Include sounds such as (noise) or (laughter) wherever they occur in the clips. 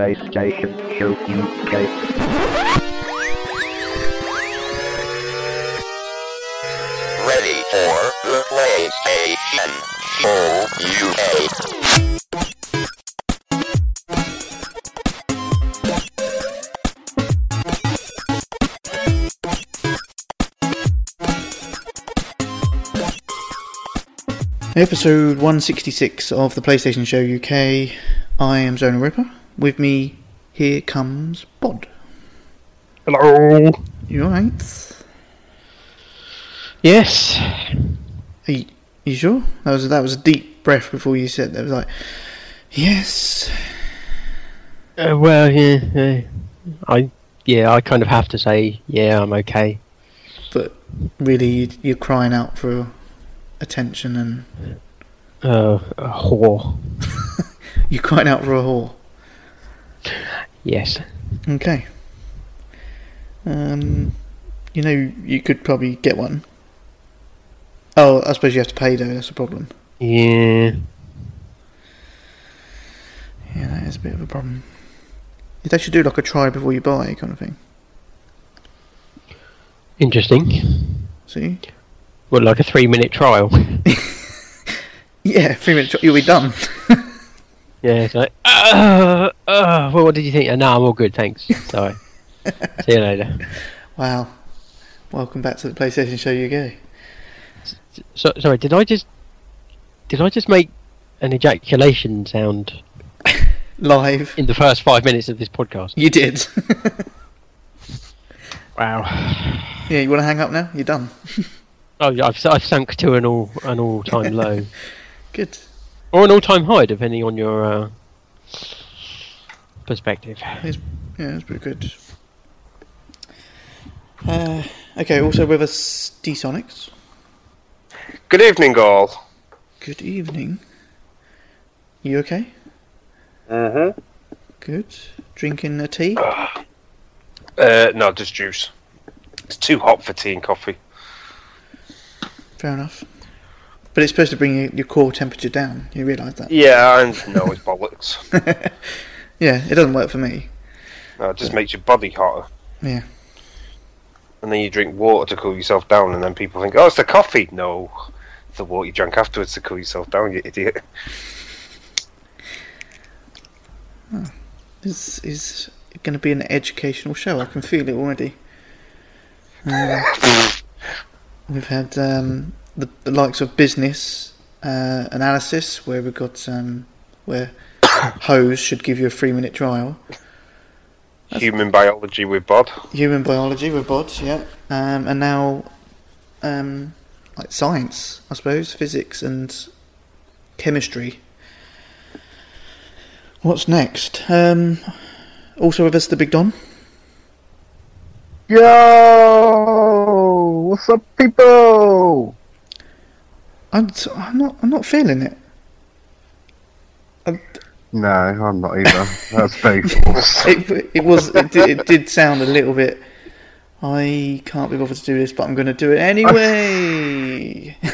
UK. Ready for the PlayStation UK. Episode 166 of the PlayStation Show UK. I am Zona Ripper. With me, here comes Bod. Hello. You alright? Yes. Are you, you sure? That was that was a deep breath before you said that. It was like, yes. Uh, well, yeah, yeah. I yeah, I kind of have to say, yeah, I'm okay. But really, you're crying out for attention and Uh, a whore. (laughs) you're crying out for a whore. Yes. Okay. Um, you know, you could probably get one. Oh, I suppose you have to pay though. That's a problem. Yeah. Yeah, that is a bit of a problem. They should do like a try before you buy kind of thing. Interesting. See? Well, like a three-minute trial. (laughs) Yeah, three minutes. You'll be done. (laughs) yeah. It's like, uh, uh, well, what did you think? Uh, no, I'm all good, thanks. (laughs) Sorry. See you later. wow. Welcome back to the PlayStation Show UK. So, sorry, did I just did I just make an ejaculation sound (laughs) Live. in the first five minutes of this podcast? You did. (laughs) Wow. yeah, you want to hang up now? You're done. Oh, yeah, I've I've sunk to an all an all time low. Good. Or an all-time high, depending on your uh, perspective. It's, yeah, it's pretty good. Uh, okay, also with us, D Sonics. Good evening, all. Good evening. You okay? Mm-hmm. Good. Drinking a tea? Uh, no, just juice. It's too hot for tea and coffee. Fair enough. But it's supposed to bring your, core temperature down. You realise that? Yeah, and no, it's bollocks. (laughs) Yeah, it doesn't work for me. No, it just makes your body hotter. Yeah. And then you drink water to cool yourself down, and then people think, oh, it's the coffee. No, it's the water you drank afterwards to cool yourself down, you idiot. This is going to be an educational show. I can feel it already. (laughs) Um, we've had um, the, the likes of business uh, analysis, where we've got um, where (coughs) Hose should give you a three minute trial. Human biology with Bod. Human biology with bots, yeah, um, and now um, like science, I suppose, physics and chemistry. What's next? Um, also with us, the Big Don. Yo, what's up, people? I'm, I'm not. I'm not feeling it. I, No, I'm not either. That's very (laughs) it, it was. It did, it did sound a little bit. I can't be bothered to do this, but I'm going to do it anyway. (laughs)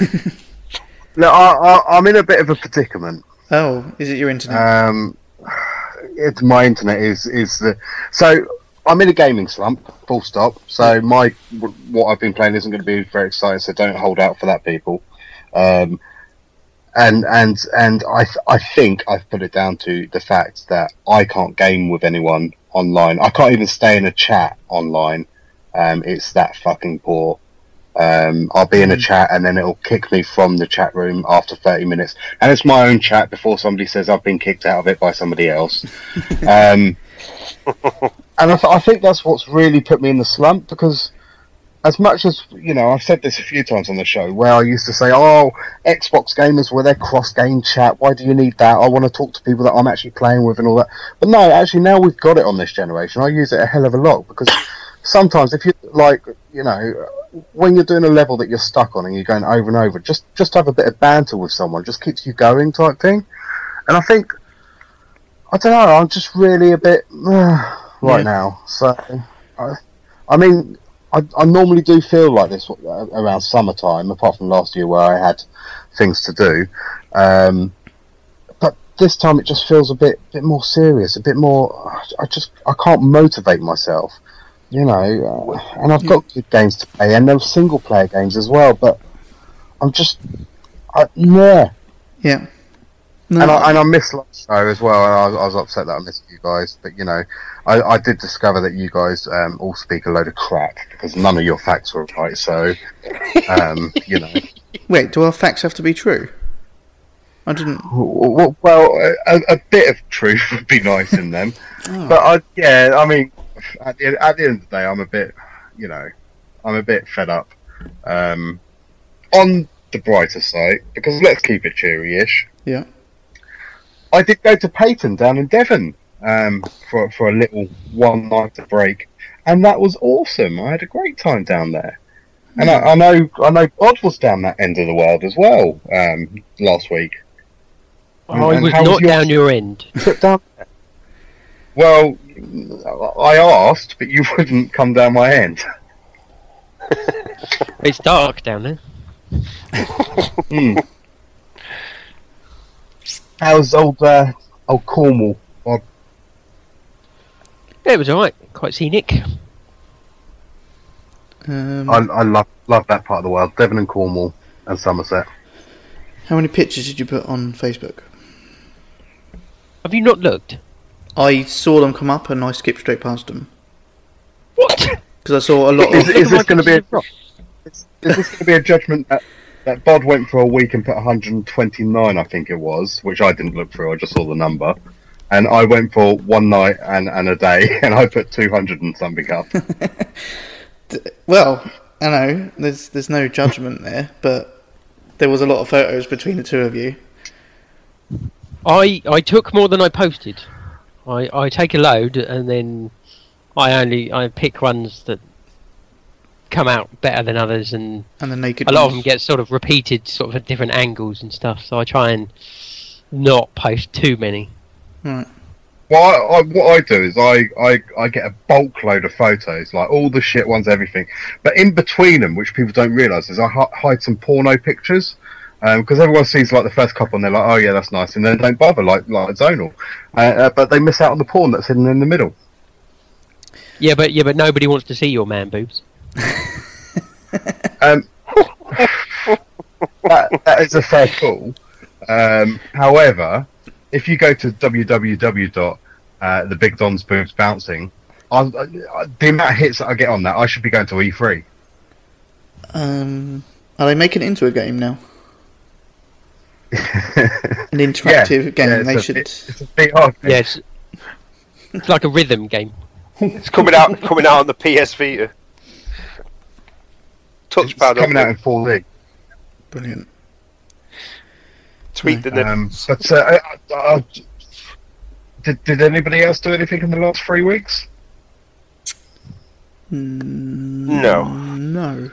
No, I, I, I'm in a bit of a predicament. oh, is it your internet? Um, it's my internet is is the so I'm in a gaming slump. Full stop. So my what I've been playing isn't going to be very exciting. So don't hold out for that, people. Um, and and and I th- I think I've put it down to the fact that I can't game with anyone online. I can't even stay in a chat online. Um, it's that fucking poor. Um, I'll be in a chat and then it'll kick me from the chat room after 30 minutes. And it's my own chat before somebody says I've been kicked out of it by somebody else. (laughs) um, and I, th- I think that's what's really put me in the slump because as much as, you know, I've said this a few times on the show where I used to say, oh, Xbox gamers with their cross game chat, why do you need that? I want to talk to people that I'm actually playing with and all that. But no, actually, now we've got it on this generation. I use it a hell of a lot because sometimes if you like, you know, when you're doing a level that you're stuck on and you're going over and over, just just have a bit of banter with someone, just keeps you going, type thing. And I think, I don't know, I'm just really a bit (sighs) right Yeah. now. So, I, I mean, I, I normally do feel like this around summertime, apart from last year where I had things to do. Um, but this time it just feels a bit bit more serious, a bit more. I just I can't motivate myself, you know. Uh, and I've got good games to play, and they're single player games as well. But I'm just, I, yeah. Yeah. No, And I, and I missed last show as well. And I, was- I was upset that I missed you guys. But you know, I, I did discover that you guys um, all speak a load of crap because none of your facts were right. So, um, (laughs) you know, wait, do our facts have to be true? I didn't. w- well, a, a bit of truth (laughs) would be nice in them. (laughs) Oh. But I, yeah, I mean, at the, at the end of the day, I'm a bit, you know, I'm a bit fed up. Um, on the brighter side, because let's keep it cheery-ish. Yeah. I did go to Paignton down in Devon um, for for a little one night break, and that was awesome. I had a great time down there, and I, I know I know God was down that end of the world as well um, last week. And- I was was not your down your end. (laughs) trip down there? Well, I asked, but you (laughs) wouldn't come down my end. It's dark down there. Hmm. How's old uh, old Cornwall? Yeah, it was alright. Quite scenic. Um, I, I love love that part of the world, Devon and Cornwall and Somerset. how many pictures did you put on Facebook? Have you not looked? I saw them come up and I skipped straight past them What? because I saw a lot Is, of. is this going to be a, is, is this going to be a judgment that, that Bod went for a week and put 129, I think it was, which I didn't look through. I just saw the number, and I went for one night and, and a day, (laughs) and I put 200 and something up. (laughs) Well, I know there's there's no judgment there, but there was a lot of photos between the two of you. I I took more than I posted. I I take a load and then I only I pick ones that come out better than others, and And the naked. a lot of them get sort of repeated, sort of at different angles and stuff. So I try and not post too many. Right. Well, I, I, what I do is I, I, I get a bulk load of photos, like all the shit ones, everything. But in between them, which people don't realise, is I hide some porno pictures. Because everyone sees like the first couple and they're like, oh yeah, that's nice, and then don't bother, like like Zonal. Uh, uh, but they miss out on the porn that's hidden in the middle. Yeah, but yeah, but nobody wants to see your man boobs. Um, that, that is a fair call. Um, however, if you go to www. Uh, the Big Don's boobs bouncing, I, I, the amount of hits that I get on that, I should be going to E E3. Um, are they making it into a game now? (laughs) An interactive game. yeah, it's they a should. bit- It's a VR game. Yeah, it's, it's like a rhythm game. It's coming out coming out on the PS Vita. It's Touchpad coming out in 4D. Brilliant. Tweet the nib. Um, but uh, I, I, I- did, did anybody else do anything in the last three weeks? No. No.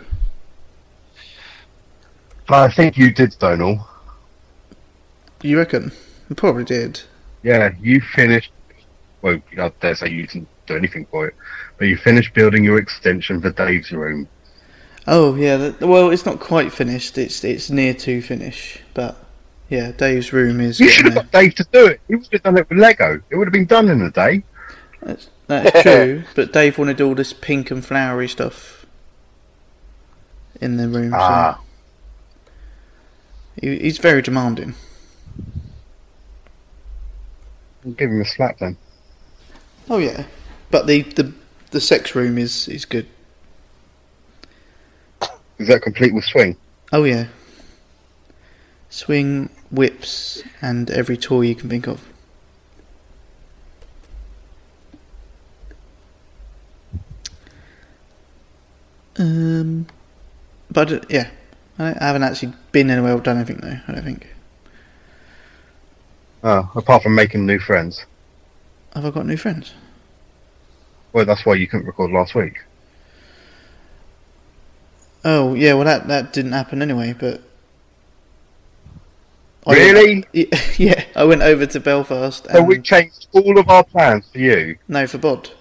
I think you did, Donal. You reckon? I probably did. Yeah, you finished. Well, I dare say you didn't do anything for it, but you finished building your extension for Dave's room. Oh yeah. That, well, it's not quite finished. It's it's near to finish, but yeah, Dave's room is. You should have got Dave to do it. He would have done it with Lego. It would have been done in a day. That's, that's (laughs) true, but Dave wanted all this pink and flowery stuff in the room. Ah. So he, he's very demanding. I'll give him a slap then. Oh yeah, but the the, the sex room is is good. Is that complete with swing? Oh yeah, swing, whips, and every toy you can think of. Um, but uh, yeah, I I haven't actually been anywhere or done anything though. I don't think. Oh, apart from making new friends. Have I got new friends? Well, that's why you couldn't record last week. Oh yeah, well that that didn't happen anyway. But I- Really? (laughs) Yeah, I went over to Belfast. So we changed all of our plans for you. no, for Bod.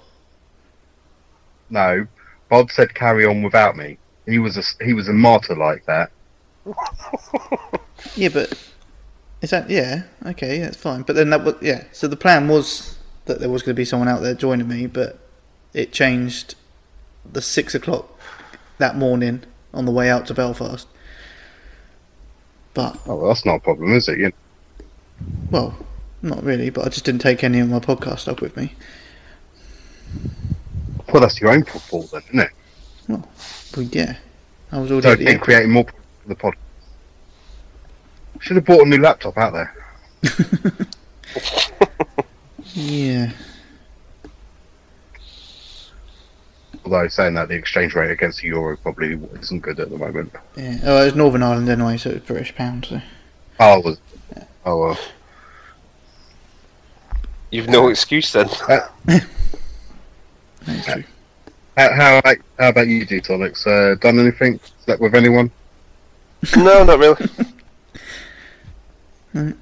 No, Bod said carry on without me. He was a he was a martyr like that. (laughs) Yeah, but Is that yeah? Okay, that's fine. But then that was yeah. So the plan was that there was going to be someone out there joining me, but it changed the six o'clock that morning on the way out to Belfast. But Oh, well, that's not a problem, is it? You well, not really. But I just didn't take any of my podcast stuff with me. well, that's your own fault then, isn't it? Well, yeah, I was already So at the keep creating more for the pod. Should have bought a new laptop out there. (laughs) Yeah, Although saying that the exchange rate against the euro probably isn't good at the moment. yeah. Oh, it was Northern Ireland anyway, so it's British pound. So Oh, was oh well. You've no excuse then. (laughs) that's true. How, how, about, how about you, do Tonics? Uh, done anything Slept with anyone? no, not really. (laughs)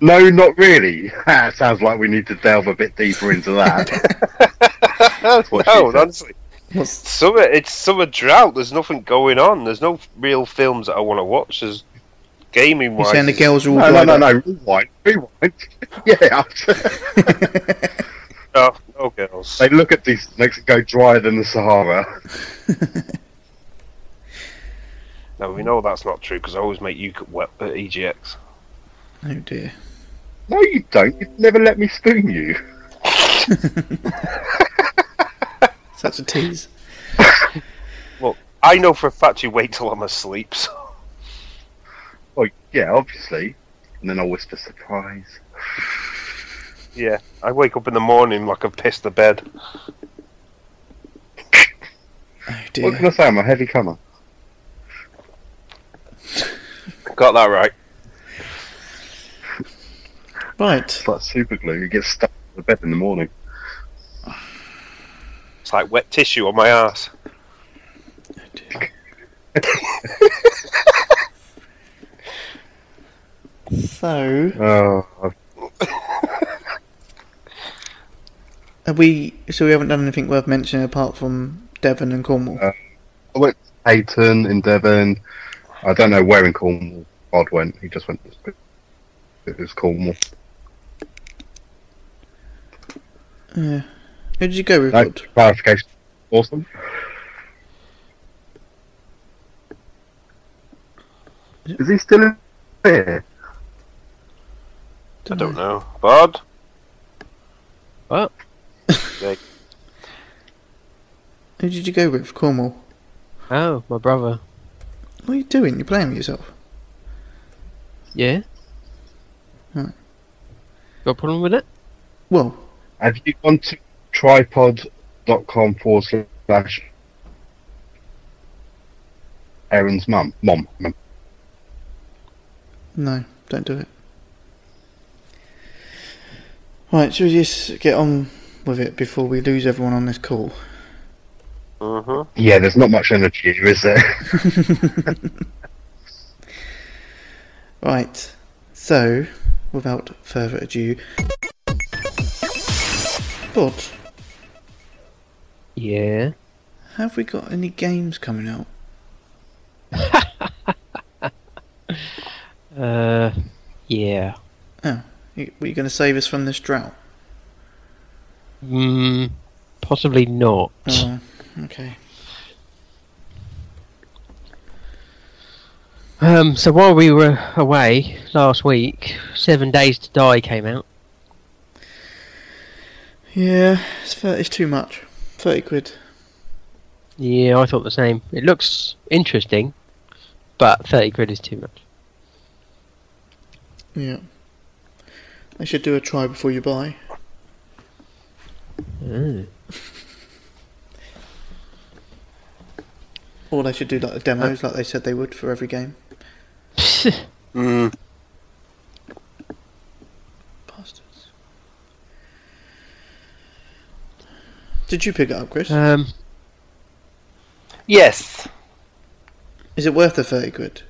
No, not really. (laughs) Sounds like we need to delve a bit deeper into that. what she no, honestly. What's Summer, it's summer drought. There's nothing going on. There's no real films that I want to watch. There's gaming you wise. saying? The girls are all No, no, no, up? no. Rewind, rewind. (laughs) yeah, (laughs) No, no girls. they look at these makes it go drier than the Sahara. (laughs) now we know that's not true because I always make you wet at EGX. Oh dear. No, you don't. You never let me spoon you. Such a tease. (laughs) Well, I know for a fact you wait till I'm asleep. So. Oh, yeah, obviously. And then I'll whisper surprise. Yeah, I wake up in the morning like I've pissed the bed. (laughs) Oh What can I say? I'm a heavy comer. Got that right. Right. It's like super glue. You get stuck to the bed in the morning. It's like wet tissue on my ass. So, Oh, I've- are we? So we haven't done anything worth mentioning apart from Devon and Cornwall. Uh, I went to Paignton in Devon. I don't know where in Cornwall Bod went. He just went. It was Cornwall. yeah. Who did you go with? No, Rod? clarification. Awesome. Is he still in here? I don't know. Bod? What? (laughs) Who did you go with? Cornwall. Oh, my brother. What are you doing? You're playing with yourself. Yeah. Hmm. Got a problem with it? Well, Have you gone to tripod.com forward slash Aaron's mum? Mom. mum. no, don't do it. Right, should we just get on with it before we lose everyone on this call? Mm-hmm. Yeah, there's not much energy here, is there? (laughs) Right. So, without further ado, Bod, Yeah. have we got any games coming out? (laughs) Uh, yeah. You- Were you going to save us from this drought? Mm, possibly not. Oh, okay. Um, so while we were away last week, Seven Days to Die came out. Yeah, it's too much. 30 quid. Yeah, I thought the same. It looks interesting, but 30 quid is too much. Yeah. They should do a try before you buy. Mm. Or they should do like the demos like they said they would for every game. (laughs) Mm. Bastards. Did you pick it up, Chris? um, Yes. Is it worth the 30 quid?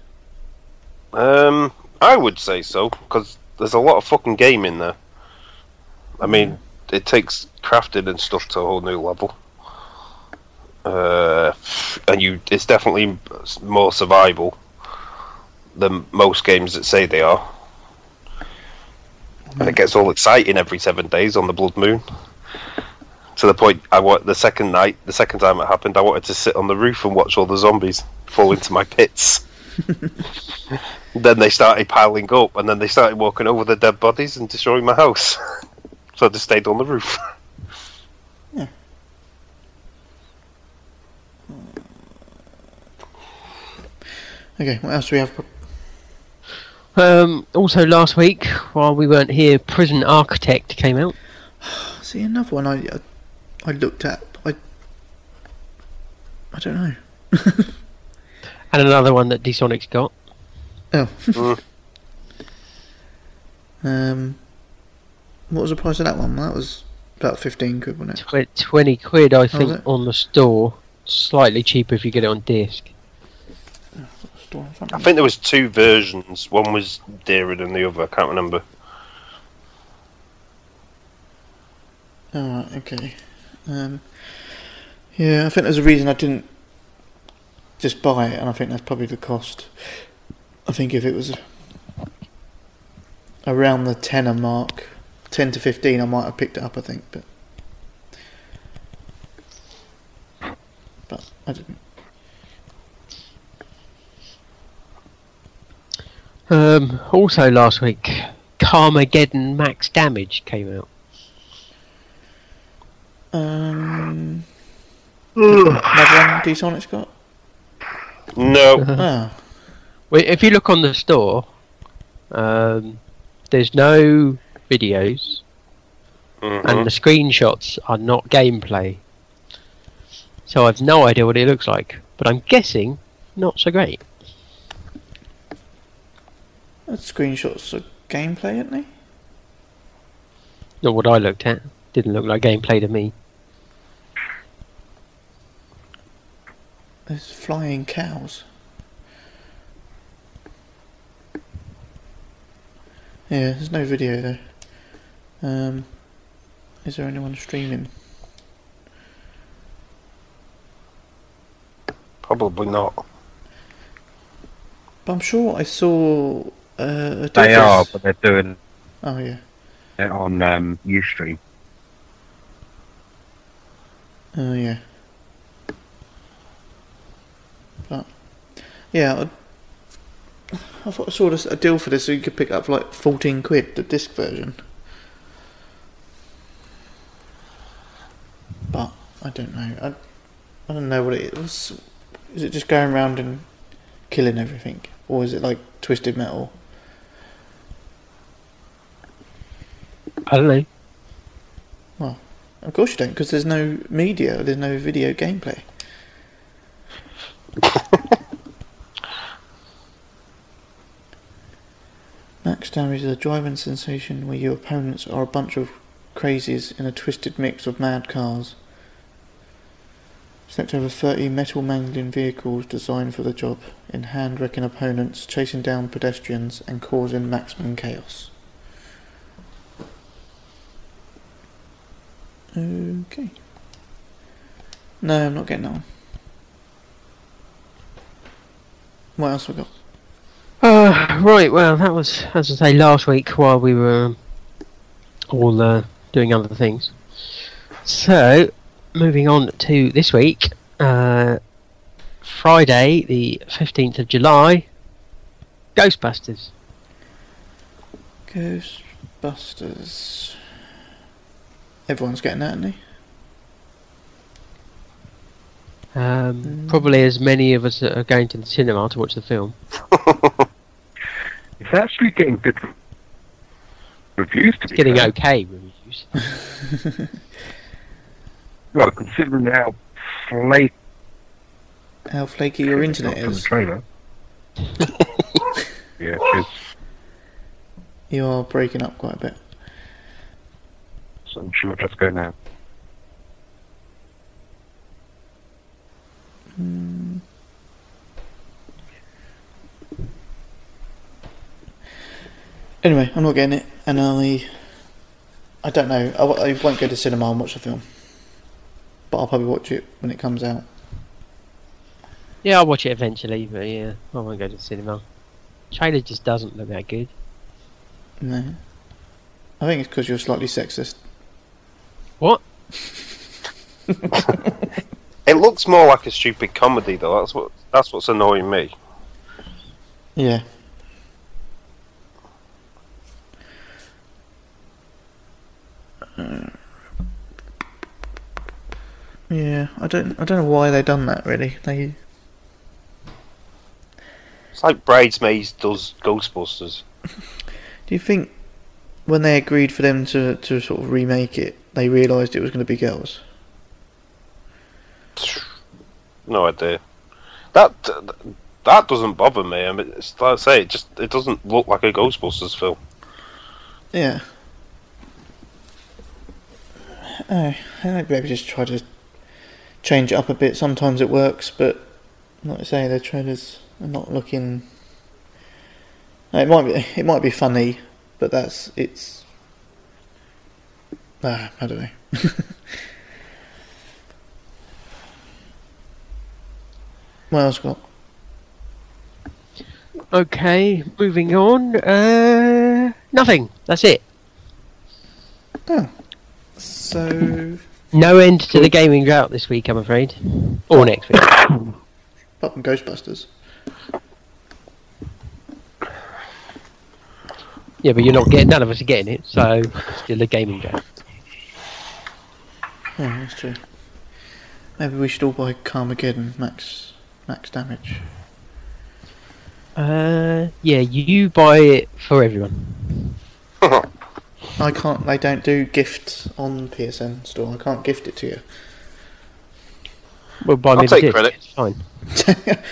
Um, I would say so because there's a lot of fucking game in there. I mean, it takes crafting and stuff to a whole new level. Uh, and you, it's definitely more survival than most games that say they are. and it gets all exciting every seven days on the blood moon. To the point, I wa- the second night, the second time it happened, I wanted to sit on the roof and watch all the zombies fall into my pits. (laughs) then they started piling up, and then they started walking over the dead bodies and destroying my house. (laughs) so I just stayed on the roof. Okay, what else do we have? Um, also, last week, while we weren't here, Prison Architect came out. (sighs) See another one I I, I looked at. I I don't know. (laughs) And another one that Desonic's got. Oh. Mm. (laughs) um, what was the price of that one? That was about fifteen quid, wasn't it? Tw- 20 quid, I think, it? on the store. Slightly cheaper if you get it on disc. Store in front I think there was two versions. One was dearer than the other. I can't remember. Alright, okay. Um, yeah, I think there's a reason I didn't just buy it, and I think that's probably the cost. I think if it was around the tenner mark, ten to fifteen, I might have picked it up. I think, but but I didn't. Um, also, last week, Carmageddon Max Damage came out. Um, another one D-Sonic's got. No. Ah, (laughs) Well, if you look on the store, um, there's no videos, Mhm. and the screenshots are not gameplay. So I've no idea what it looks like, but I'm guessing not so great. that's screenshots of gameplay, isn't they? Not what I looked at. Didn't look like gameplay to me. There's flying cows. Yeah, there's no video though. Um, is there anyone streaming? Probably not. But I'm sure I saw uh, They are, but they're doing Oh yeah. it on um, Ustream. Oh yeah. Yeah, I, I thought I saw this, a deal for this, so you could pick up for like fourteen quid the disc version. But I don't know. I I don't know what it is. Is it just going around and killing everything, or is it like Twisted Metal? I don't know. Well, of course you don't, because there's no media, there's no video gameplay. (laughs) Max damage is a driving sensation where your opponents are a bunch of crazies in a twisted mix of mad cars. Select over 30 metal mangling vehicles designed for the job, in hand wrecking opponents, chasing down pedestrians, and causing maximum chaos. Okay. No, I'm not getting that one. What else we got? Uh, right, well, that was, as I say, last week while we were um, all uh, doing other things. So, moving on to this week, uh, Friday, the 15th of July, Ghostbusters. Ghostbusters. Everyone's getting that, isn't they? Um, Mm. Probably as many of us are going to the cinema to watch the film. (laughs) It's actually getting good reviews. To It's be getting fair. okay reviews. (laughs) Well, considering how flake How flaky your internet is. trailer. (laughs) yeah, it's, You are breaking up quite a bit. so I'm sure let's go now. Anyway, I'm not getting it, and I, I don't know. I won't go to cinema and watch the film, but I'll probably watch it when it comes out. Yeah, I'll watch it eventually, but yeah, I won't go to the cinema. Trailer just doesn't look that good. No. I think it's because you're slightly sexist. What? (laughs) It looks more like a stupid comedy, though. That's what that's what's annoying me. Yeah. Uh, Yeah, I don't, I don't know why they done that. Really, they, It's like Bridesmaids does Ghostbusters. do you think when they agreed for them to, to sort of remake it, they realised it was going to be girls? No idea. That that doesn't bother me. I mean, it's like I say, it just it doesn't look like a Ghostbusters film. Yeah. Oh, I might maybe just try to change it up a bit. Sometimes it works, but like I say, the trailers are not looking. It might be, it might be funny, but that's it's. Ah, I don't know. (laughs) what else got? Okay, moving on. Uh, nothing. That's it. So, No end to the gaming drought this week, I'm afraid. Or next week. (coughs) apart from Ghostbusters, Yeah, but you're not getting. None of us are getting it, so still a gaming drought. yeah, that's true. Maybe we should all buy Carmageddon max max damage. Uh, yeah, you buy it for everyone. I can't. They don't do gifts on PSN store. I can't gift it to you. Well, buy I'll me the take disc, credit. It's fine.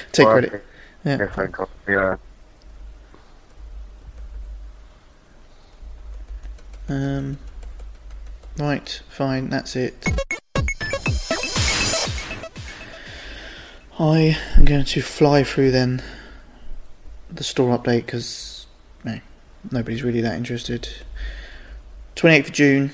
(laughs) Take Well, credit. Yeah. Yeah, thank God. Yeah. Um. Right. Fine. That's it. I am going to fly through then the store update because no, nobody's really that interested. Twenty eighth of June.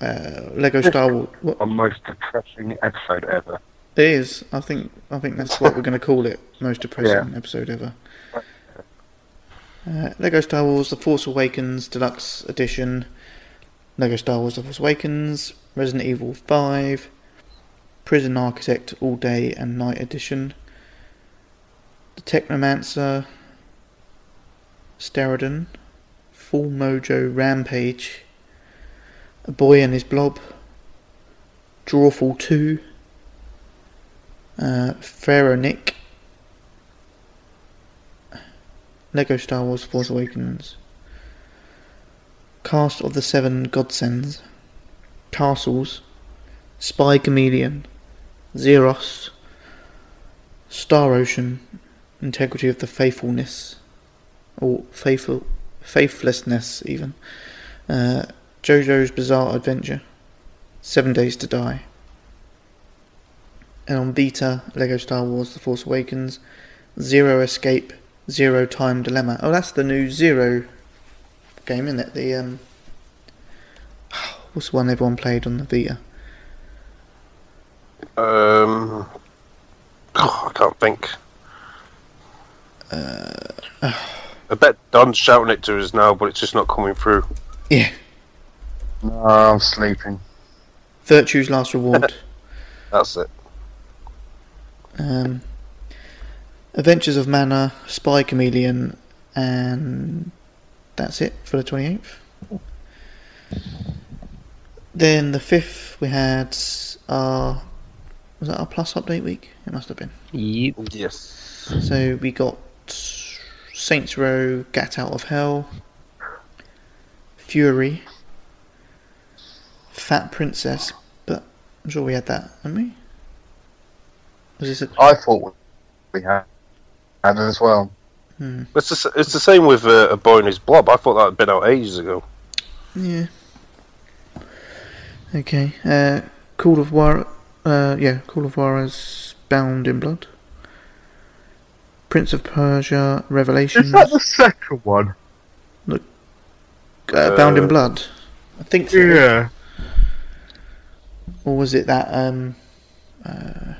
Uh, Lego Star Wars. What? Our most depressing episode ever. It is. I think. I think that's what we're going to call it. Most depressing episode ever. Uh, Lego Star Wars: The Force Awakens Deluxe Edition. Lego Star Wars: The Force Awakens. Resident Evil Five. Prison Architect All Day and Night Edition. The Technomancer. Steredenn. Full Mojo Rampage. A Boy and His Blob. Drawful 2 uh, Pharaonic, Lego Star Wars Force Awakens, Cast of the Seven Godsends, Castles, Spy Chameleon, Zeros, Star Ocean, Integrity of the Faithfulness, or Faithful Faithlessness even, uh, JoJo's Bizarre Adventure, Seven Days to Die. And on Vita, Lego Star Wars The Force Awakens, Zero Escape, Zero Time Dilemma. Oh, that's the new Zero game, isn't it? The, um. (sighs) What's the one everyone played on the Vita? Um, oh, (sighs) I can't think. Uh, (sighs) I bet Don's shouting it to us now, but it's just not coming through. Yeah, No, I'm sleeping. Virtue's Last Reward. (laughs) That's it. um, Adventures of Mana, Spy Chameleon, and that's it for the 28th. Then the 5th, we had our. Was that our Plus update week? It must have been. You Yes. So we got Saints Row, Get Out of Hell, Fury, Fat Princess, but I'm sure we had that, hadn't we? Was this a, I thought we had, had it as well. hmm, It's the, it's the same with uh, A Boy and His Blob. I thought that had been out ages ago. yeah. Okay, uh, Call of War, uh, yeah, Call of Juarez Bound in Blood, Prince of Persia, Revelations, Is that the second one? uh, Bound in Uh, Blood. I think so. Yeah. Or was it that um uh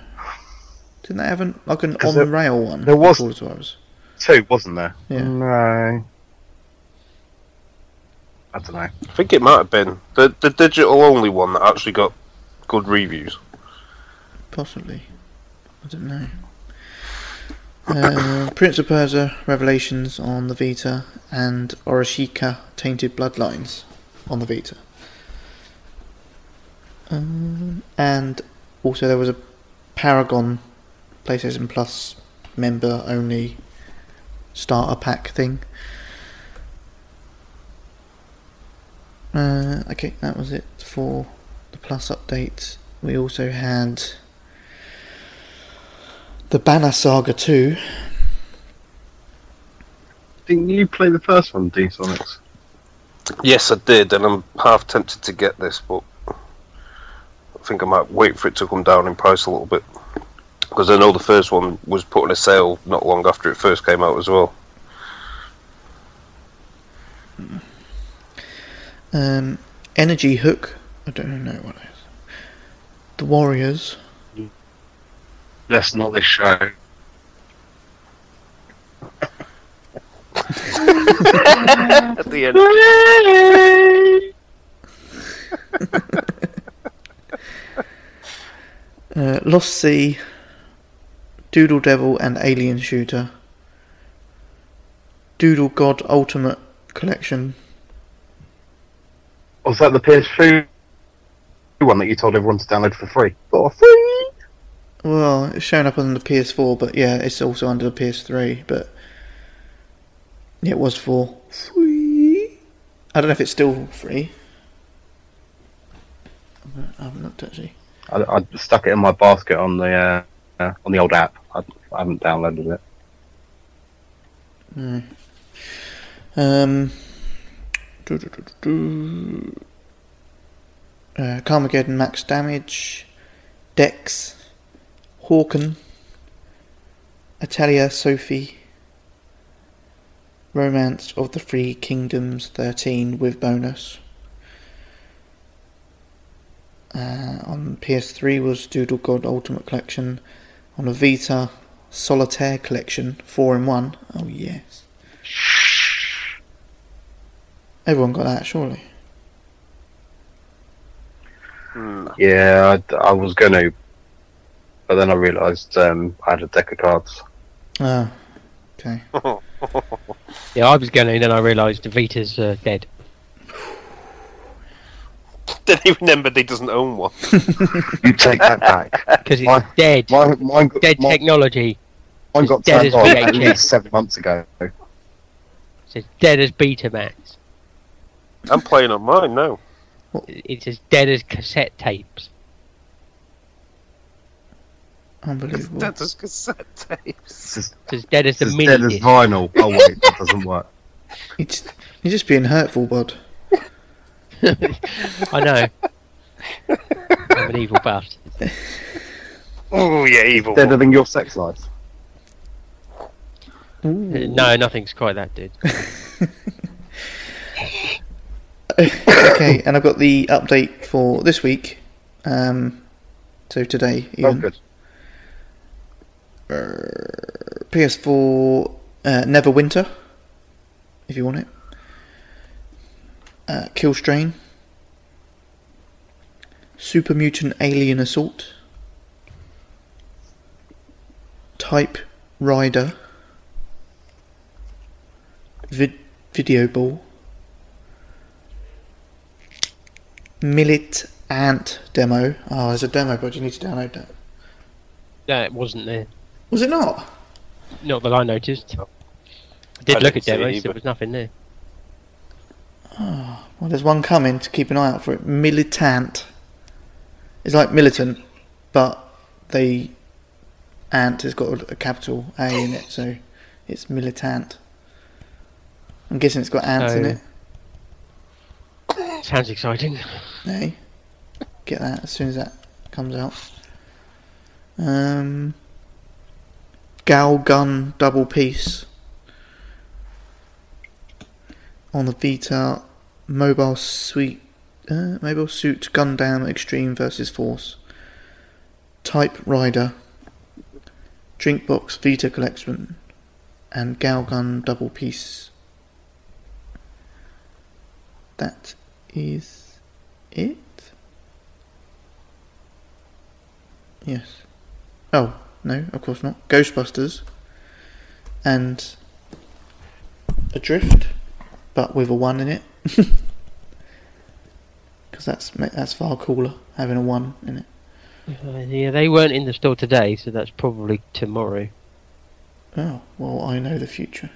didn't they have an like an 'Cause on there- rail one? there was- Call of Juarez? Two, wasn't there? Yeah. No. I don't know. I think it might have been the the digital only one that actually got good reviews. Possibly. I don't know. Uh, Prince of Persia Revelations on the Vita and Oreshika Tainted Bloodlines on the Vita. Um, and also there was a Paragon PlayStation Plus member only starter pack thing. Uh, okay, that was it for the Plus update. We also had the Banner Saga 2. Didn't you play the first one, D Sonics? Yes, I did, and I'm half tempted to get this, but I think I might wait for it to come down in price a little bit because I know the first one was put on a sale not long after it first came out as well. Um, Energy Hook. I don't know what it is. The Warriors. That's not this show. At the end, (laughs) Uh, Lost Sea. Doodle Devil and Alien Shooter. Doodle God Ultimate Collection. Was that the PS3 one that you told everyone to download for free? For free! Well, it's showing up on the PS4, but yeah, it's also under the PS3. But yeah, it was for free. I don't know if it's still free. I haven't looked actually. I, I stuck it in my basket on the uh, uh, on the old app. I, I haven't downloaded it. No. Um. do, do, do, do, do. Uh, Carmageddon Max Damage, Dex, Hawken, Atelier Sophie, Romance of the Three Kingdoms 13 with bonus. Uh, on PS3 was Doodle God Ultimate Collection. On a Vita, Solitaire Collection 4 in 1. Oh, yes. Everyone got that, surely. Hmm. Yeah, I, I was going to, but then I realised um, I had a deck of cards. Oh, okay. (laughs) Yeah, I was going to, and then I realised Vita's uh, dead. (laughs) Then he remembered he doesn't own one. (laughs) You take that back. Because it's Mine- dead. Mine, mine, got- dead mine, technology. mine got dead turned as on at least seven months ago. It's as dead as Betamax. I'm playing on mine now. It's as dead as cassette tapes. Unbelievable. That's just cassette tapes. It's as, It's as dead as the it's as mini dead as vinyl. (laughs) Oh wait, that doesn't work. It's, you're just being hurtful, bud. (laughs) I know. I'm an evil bastard. Oh yeah, evil. Deader one. than your sex life. Uh, No, nothing's quite that dead. (laughs) okay, and I've got the update for this week. Um, so today, Oh, even. good. PS4 uh, Neverwinter, if you want it. Uh, Kill Strain. Super Mutant Alien Assault. Type Rider. Vid- Video Ball. Millet Ant demo. Oh, there's a demo, but you need to download that. No, it wasn't there. Was it not? Not that I noticed. I did I look at see demos, either. there was nothing there. Well, there's one coming to keep an eye out for it. Militant. It's like militant, but the ant has got a capital A in it, so it's militant. I'm guessing it's got ants in Oh. it. Sounds exciting. Hey, get that as soon as that comes out. Um, Gal Gun Double Peace on the Vita Mobile Suite, uh, Mobile Suit Gundam Extreme versus Force, Type Rider, Drinkbox Vita Collection, and Gal Gun Double Peace. that is it. Yes. Oh no, of course not. Ghostbusters and Adrift, but with a one in it. (laughs) Because that's that's far cooler having a one in it. Uh, yeah, they weren't in the store today, so that's probably tomorrow. Oh well, I know the future.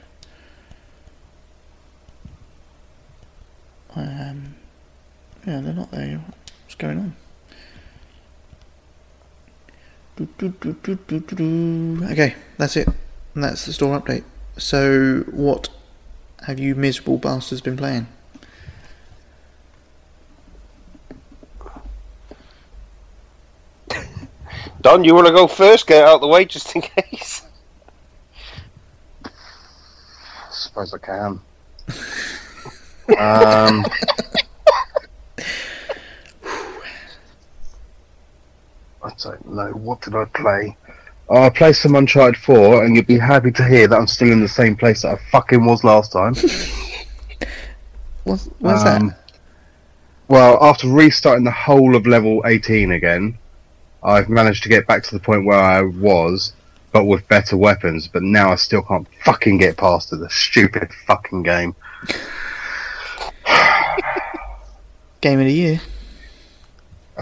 I am. Yeah, they're not there. What's going on? Do, do, do, do, do, do, do. Okay, that's it. And that's the store update. So, what have you miserable bastards been playing? Don, you want to go first? Get out of the way just in case. I suppose I can. (laughs) um, I don't know. What did I play? Oh, I played some Uncharted 4, and you'd be happy to hear that I'm still in the same place that I fucking was last time. (laughs) What's, what's Um, that? Well, after restarting the whole of level 18 again, I've managed to get back to the point where I was, but with better weapons. But now I still can't fucking get past. The stupid fucking game. Game of the year.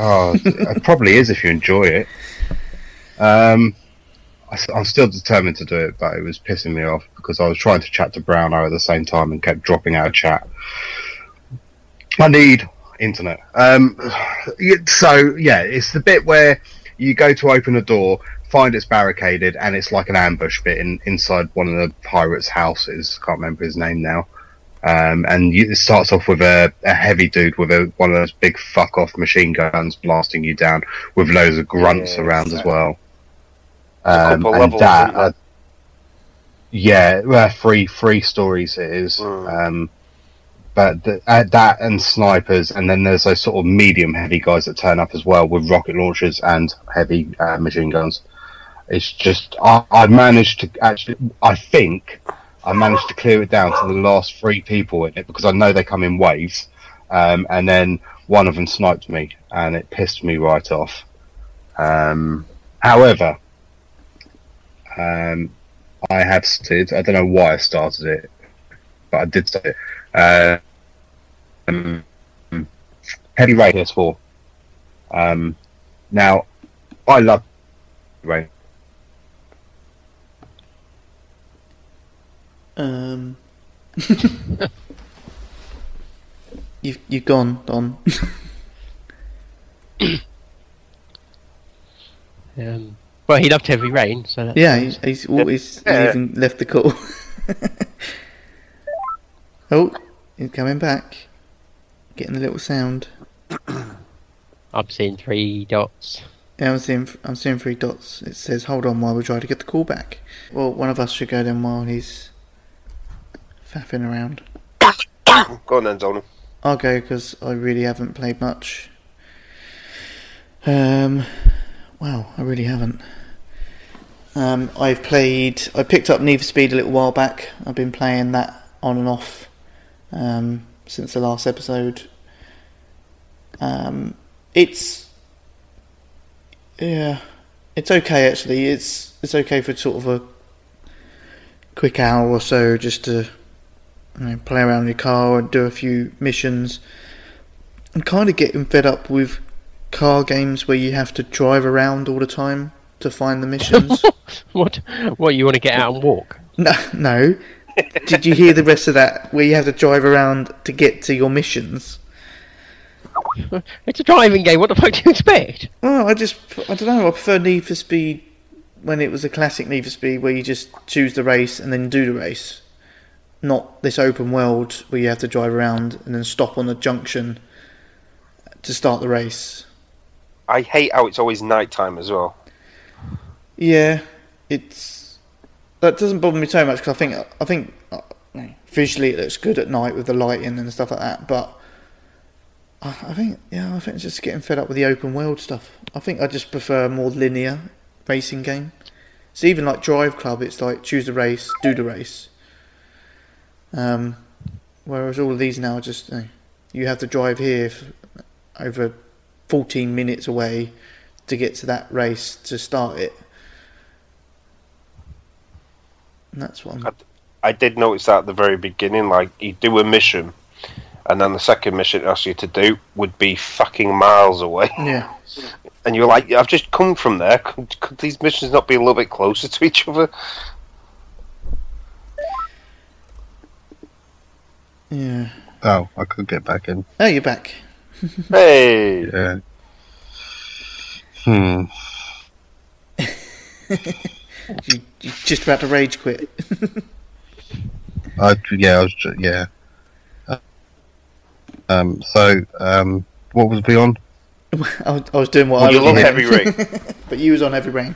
Oh, it probably is if you enjoy it. Um, I, am still determined to do it, but it was pissing me off because I was trying to chat to Browno at the same time and kept dropping out of chat. I need internet. Um, so yeah, it's the bit where you go to open a door, find it's barricaded, and it's like an ambush bit in, inside one of the pirates' houses. Can't remember his name now. Um, and you, it starts off with a, a heavy dude with a, one of those big fuck off machine guns blasting you down with loads of grunts Yeah, around as well. Um, and levels, that, uh, yeah, three three stories it is. Mm. Um, but the, uh, that and snipers, and then there's those sort of medium heavy guys that turn up as well with rocket launchers and heavy uh, machine guns. It's just I, I managed to actually, I think I managed to clear it down to the last three people in it because I know they come in waves, um, and then one of them sniped me and it pissed me right off. Um, however, um, I have started. I don't know why I started it, but I did start it. Uh, um, Heavy Rain PS4. Um, now, I love Rain. Um, (laughs) you've you've gone, Don. (coughs) Um, well, he loved Heavy Rain, so that's yeah, he's, he's always (laughs) Yeah. even left the call. (laughs) oh, he's coming back. Getting a little sound. (coughs) I'm seeing three dots. Yeah, I'm seeing I'm seeing three dots. It says, "Hold on while we try to get the call back." Well, one of us should go then while he's faffing around. (coughs) Go on then. I'll go because I really haven't played much. Um, wow, I really haven't. Um, I've played. I picked up Need for Speed a little while back. I've been playing that on and off um, since the last episode. Um, it's yeah, it's okay actually. It's it's okay for sort of a quick hour or so just to you know, play around in your car and do a few missions. I'm kind of getting fed up with car games where you have to drive around all the time to find the missions. (laughs) What? What you want to get out and walk? no, no. Did you hear the rest of that? Where you have to drive around to get to your missions? It's a driving game. What the fuck do you expect? Well, I just, I don't know. I prefer Need for Speed when it was a classic Need for Speed where you just choose the race and then do the race. Not this open world where you have to drive around and then stop on a junction to start the race. I hate how it's always night time as well. Yeah, it's that doesn't bother me so much because I think I think uh, visually it looks good at night with the lighting and stuff like that. But I, I think yeah, I think it's just getting fed up with the open world stuff. I think I just prefer a more linear racing game. It's even like Drive Club, it's like choose the race, do the race. Um, whereas all of these now are just you know, you have to drive here over 14 minutes away to get to that race to start it. And that's what I'm, I did notice that at the very beginning. Like you do a mission, and then the second mission it asks you to do would be fucking miles away, yeah. and you're like, I've just come from there. Could, could these missions not be a little bit closer to each other? Yeah. Oh, I could get back in. Oh, you're back. Hey, Yeah. Hmm. (laughs) You, you're just about to rage quit. I yeah. I was ju- yeah. Um. So um. What was beyond? (laughs) I, was, I was doing what I you was love doing, heavy rain. (laughs) but you was on heavy rain.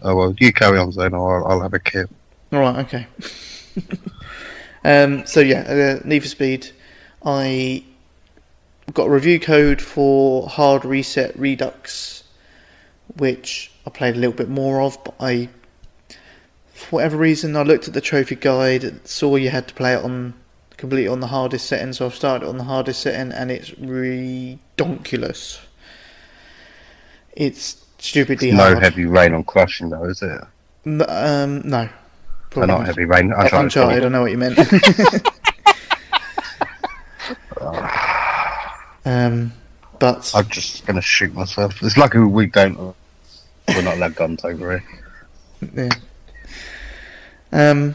Oh well, you carry on, Zane. or I'll, I'll have a kid. All right, okay. Um, so yeah, uh, Need for Speed. I got a review code for Hard Reset Redux, which I played a little bit more of, but I, for whatever reason, I looked at the trophy guide, and saw you had to play it on completely on the hardest setting, so I've started on the hardest setting, and it's redonkulous. It's stupidly no hard. heavy rain on crushing though, is it? Um, no. Probably not heavy rain. Uncharted. Uncharted, I know what you meant. (laughs) (laughs) um, but I'm just gonna shoot myself. It's lucky we don't. We're not allowed guns over here. yeah, um,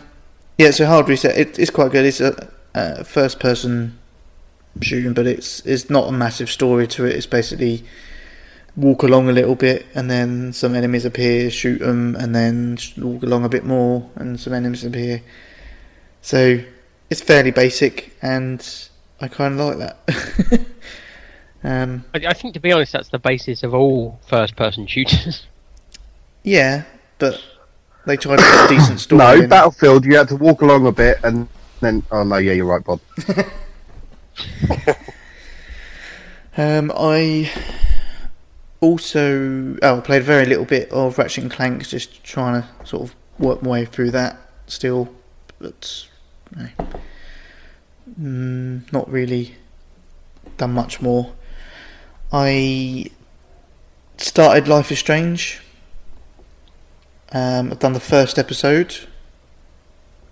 yeah. So hard reset. It, it's quite good. It's a, a first-person shooting, but it's it's not a massive story to it. It's basically walk along a little bit, and then some enemies appear, shoot them, and then walk along a bit more, and some enemies appear. So it's fairly basic, and I kind of like that. (laughs) um, I, I think, to be honest, that's the basis of all first-person shooters. (laughs) yeah, but they try to put a decent (coughs) story. No, in. Battlefield. You had to walk along a bit, and then. Oh no, yeah, you're right, Bod. (laughs) Um, I also oh, I played very little bit of Ratchet and Clank, just trying to sort of work my way through that still, but mm, not really done much more. I started Life is Strange. Um, I've done the first episode,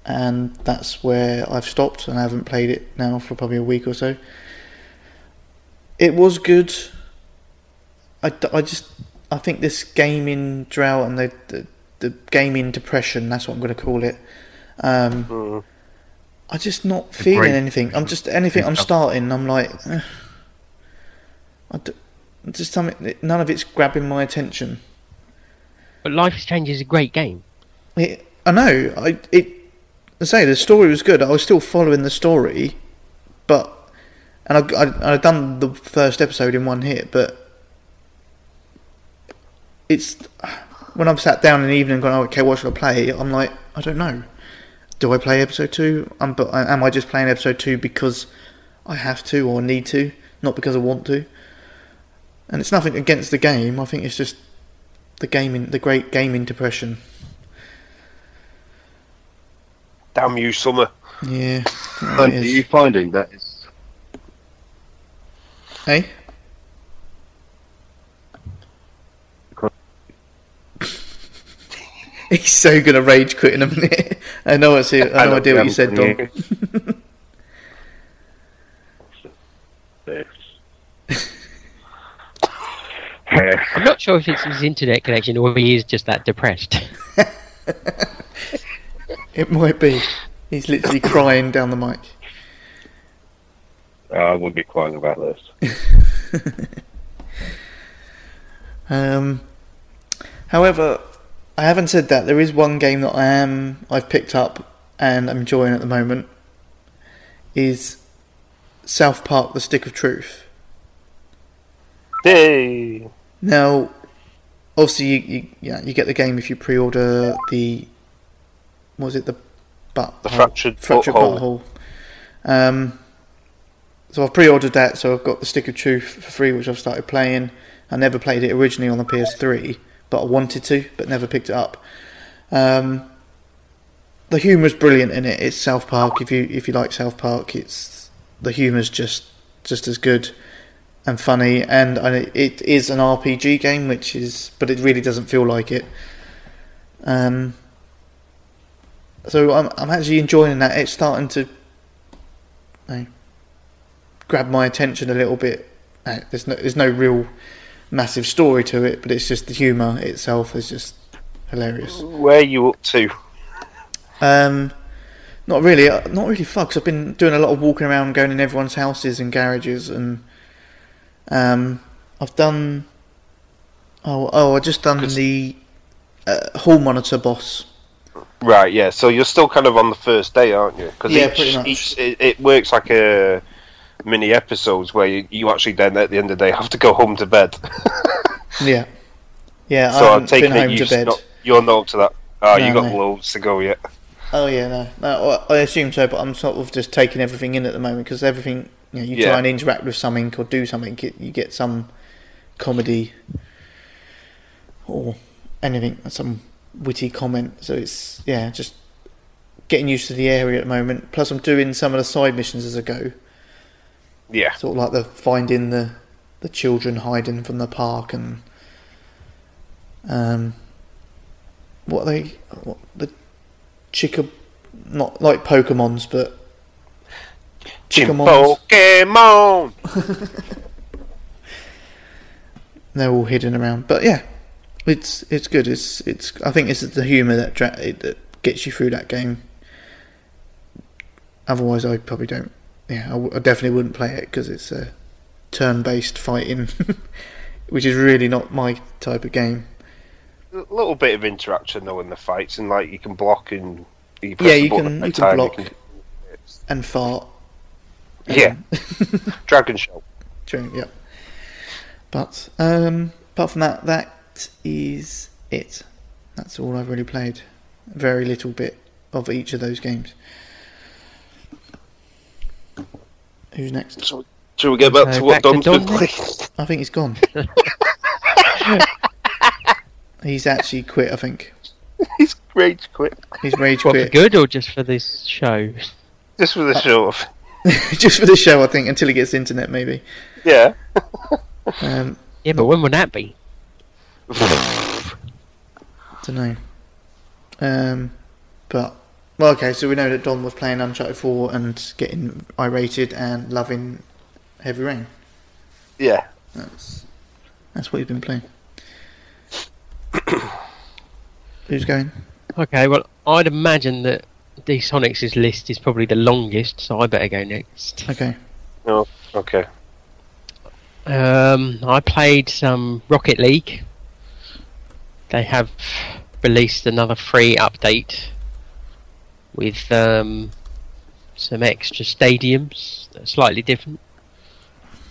and that's where I've stopped, and I haven't played it now for probably a week or so. It was good. I, d- I just I think this gaming drought and the, the the gaming depression that's what I'm going to call it. Um, Mm. I'm just not feeling great- anything. I'm just anything I'm starting. I'm like, eh. I d- just something. None of it's grabbing my attention. But Life is Strange is a great game. It, I know. I it. I say the story was good. I was still following the story, but and I I I'd done the first episode in one hit, but it's when I've sat down in the evening and gone, oh, okay, what should I play? I'm like, I don't know. Do I play episode two? Um, but am I just playing episode two because I have to or need to, not because I want to? And it's nothing against the game. I think it's just the gaming, the great gaming depression. Damn you, summer. Yeah. Are you finding that it's Hey? (laughs) He's so gonna rage quit in a minute. I know what's it. I know idea what you said, Don. I'm not sure if it's his internet connection or he is just that depressed. (laughs) It might be. He's literally crying down the mic. I wouldn't be crying about this. (laughs) Um, however, I haven't said that. There is one game that I am I've picked up and I'm enjoying at the moment. Is South Park: The Stick of Truth. Yay! Now, obviously, you, you yeah you get the game if you pre-order the what was it the butt The fractured fractured butthole. butthole. Um, so I've pre-ordered that, so I've got the Stick of Truth for free, which I've started playing. I never played it originally on the PS3, but I wanted to, but never picked it up. Um, the humour is brilliant in it. It's South Park. If you if you like South Park, it's the humour's just just as good and funny, and, it is an RPG game, which is, but it really doesn't feel like it. Um, so I'm I'm actually enjoying that. It's starting to you know, grab my attention a little bit. Uh, There's no there's no real massive story to it, but it's just the humour itself is just hilarious. Where are you up to? Um, not really, uh, not really. 'cause I've been doing a lot of walking around, going in everyone's houses and garages, and um, I've done. Oh, oh, I just done 'Cause- the uh, hall monitor boss. Right, yeah. So you're still kind of on the first day, aren't you? Because Yeah, each, pretty much. each it, it works like a mini episodes where you, you actually then at the end of the day have to go home to bed. (laughs) Yeah, yeah. so I take been it home you to bed. not, you're not up to that. Oh, you got no. loads to go yet. Oh yeah, no, no. I I assume so, but I'm sort of just taking everything in at the moment because everything you know, you Yeah. try and interact with something or do something, you you get some comedy or anything, some witty comment. So it's yeah, just getting used to the area at the moment. Plus, I'm doing some of the side missions as I go, Yeah. sort of like the finding the the children hiding from the park and um, what are they what the chica not like Pokemons, but Chickamons. Pokemon. (laughs) they're all hidden around. But yeah, it's it's good. It's it's. I think it's the humour that dra- it, that gets you through that game. Otherwise, I probably don't. Yeah, I, w- I definitely wouldn't play it because it's a turn-based fighting, (laughs) which is really not my type of game. A little bit of interaction though in the fights, and like you can block and you Yeah, you can- you can block. can- And fart. Yeah. (laughs) Dragonshout. True, yep. But um, apart from that, that is it. That's all I've really played. Very little bit of each of those games. Who's next? So, shall we get back Uh, to what back to Don's been playing? I think he's gone. (laughs) he's actually quit. I think He's rage quit. he's rage What, for quit good or just for this show? Just for the show off. (laughs) just for the show. I think until he gets internet, maybe. Yeah. Um, Yeah, but when would that be? (laughs) don't know. Um, but well, okay. So we know that Don was playing Uncharted Four and getting irated and loving Heavy Rain. Yeah. That's that's what he's been playing. (coughs) Who's going? Okay, well, I'd imagine that D Sonics' list is probably the longest, so I better go next. Okay. Oh, Okay. Um, I played some Rocket League. They have released another free update with um, some extra stadiums that are slightly different.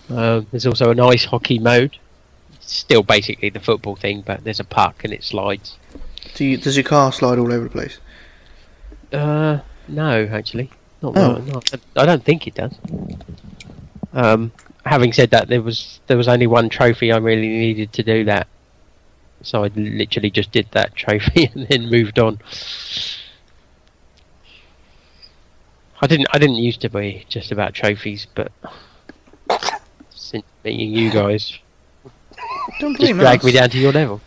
Um, there's also an ice hockey mode. It's still basically the football thing, but there's a puck and it slides. Do you, does your car slide all over the place? Uh, no, actually, not. Oh. really, no, I I don't think it does. Um, having said that, there was there was only one trophy I really needed to do that, so I literally just did that (laughs) trophy and then moved on. I didn't. I didn't used to be just about trophies, but since meeting you guys, Don't just blame dragged me down to your level.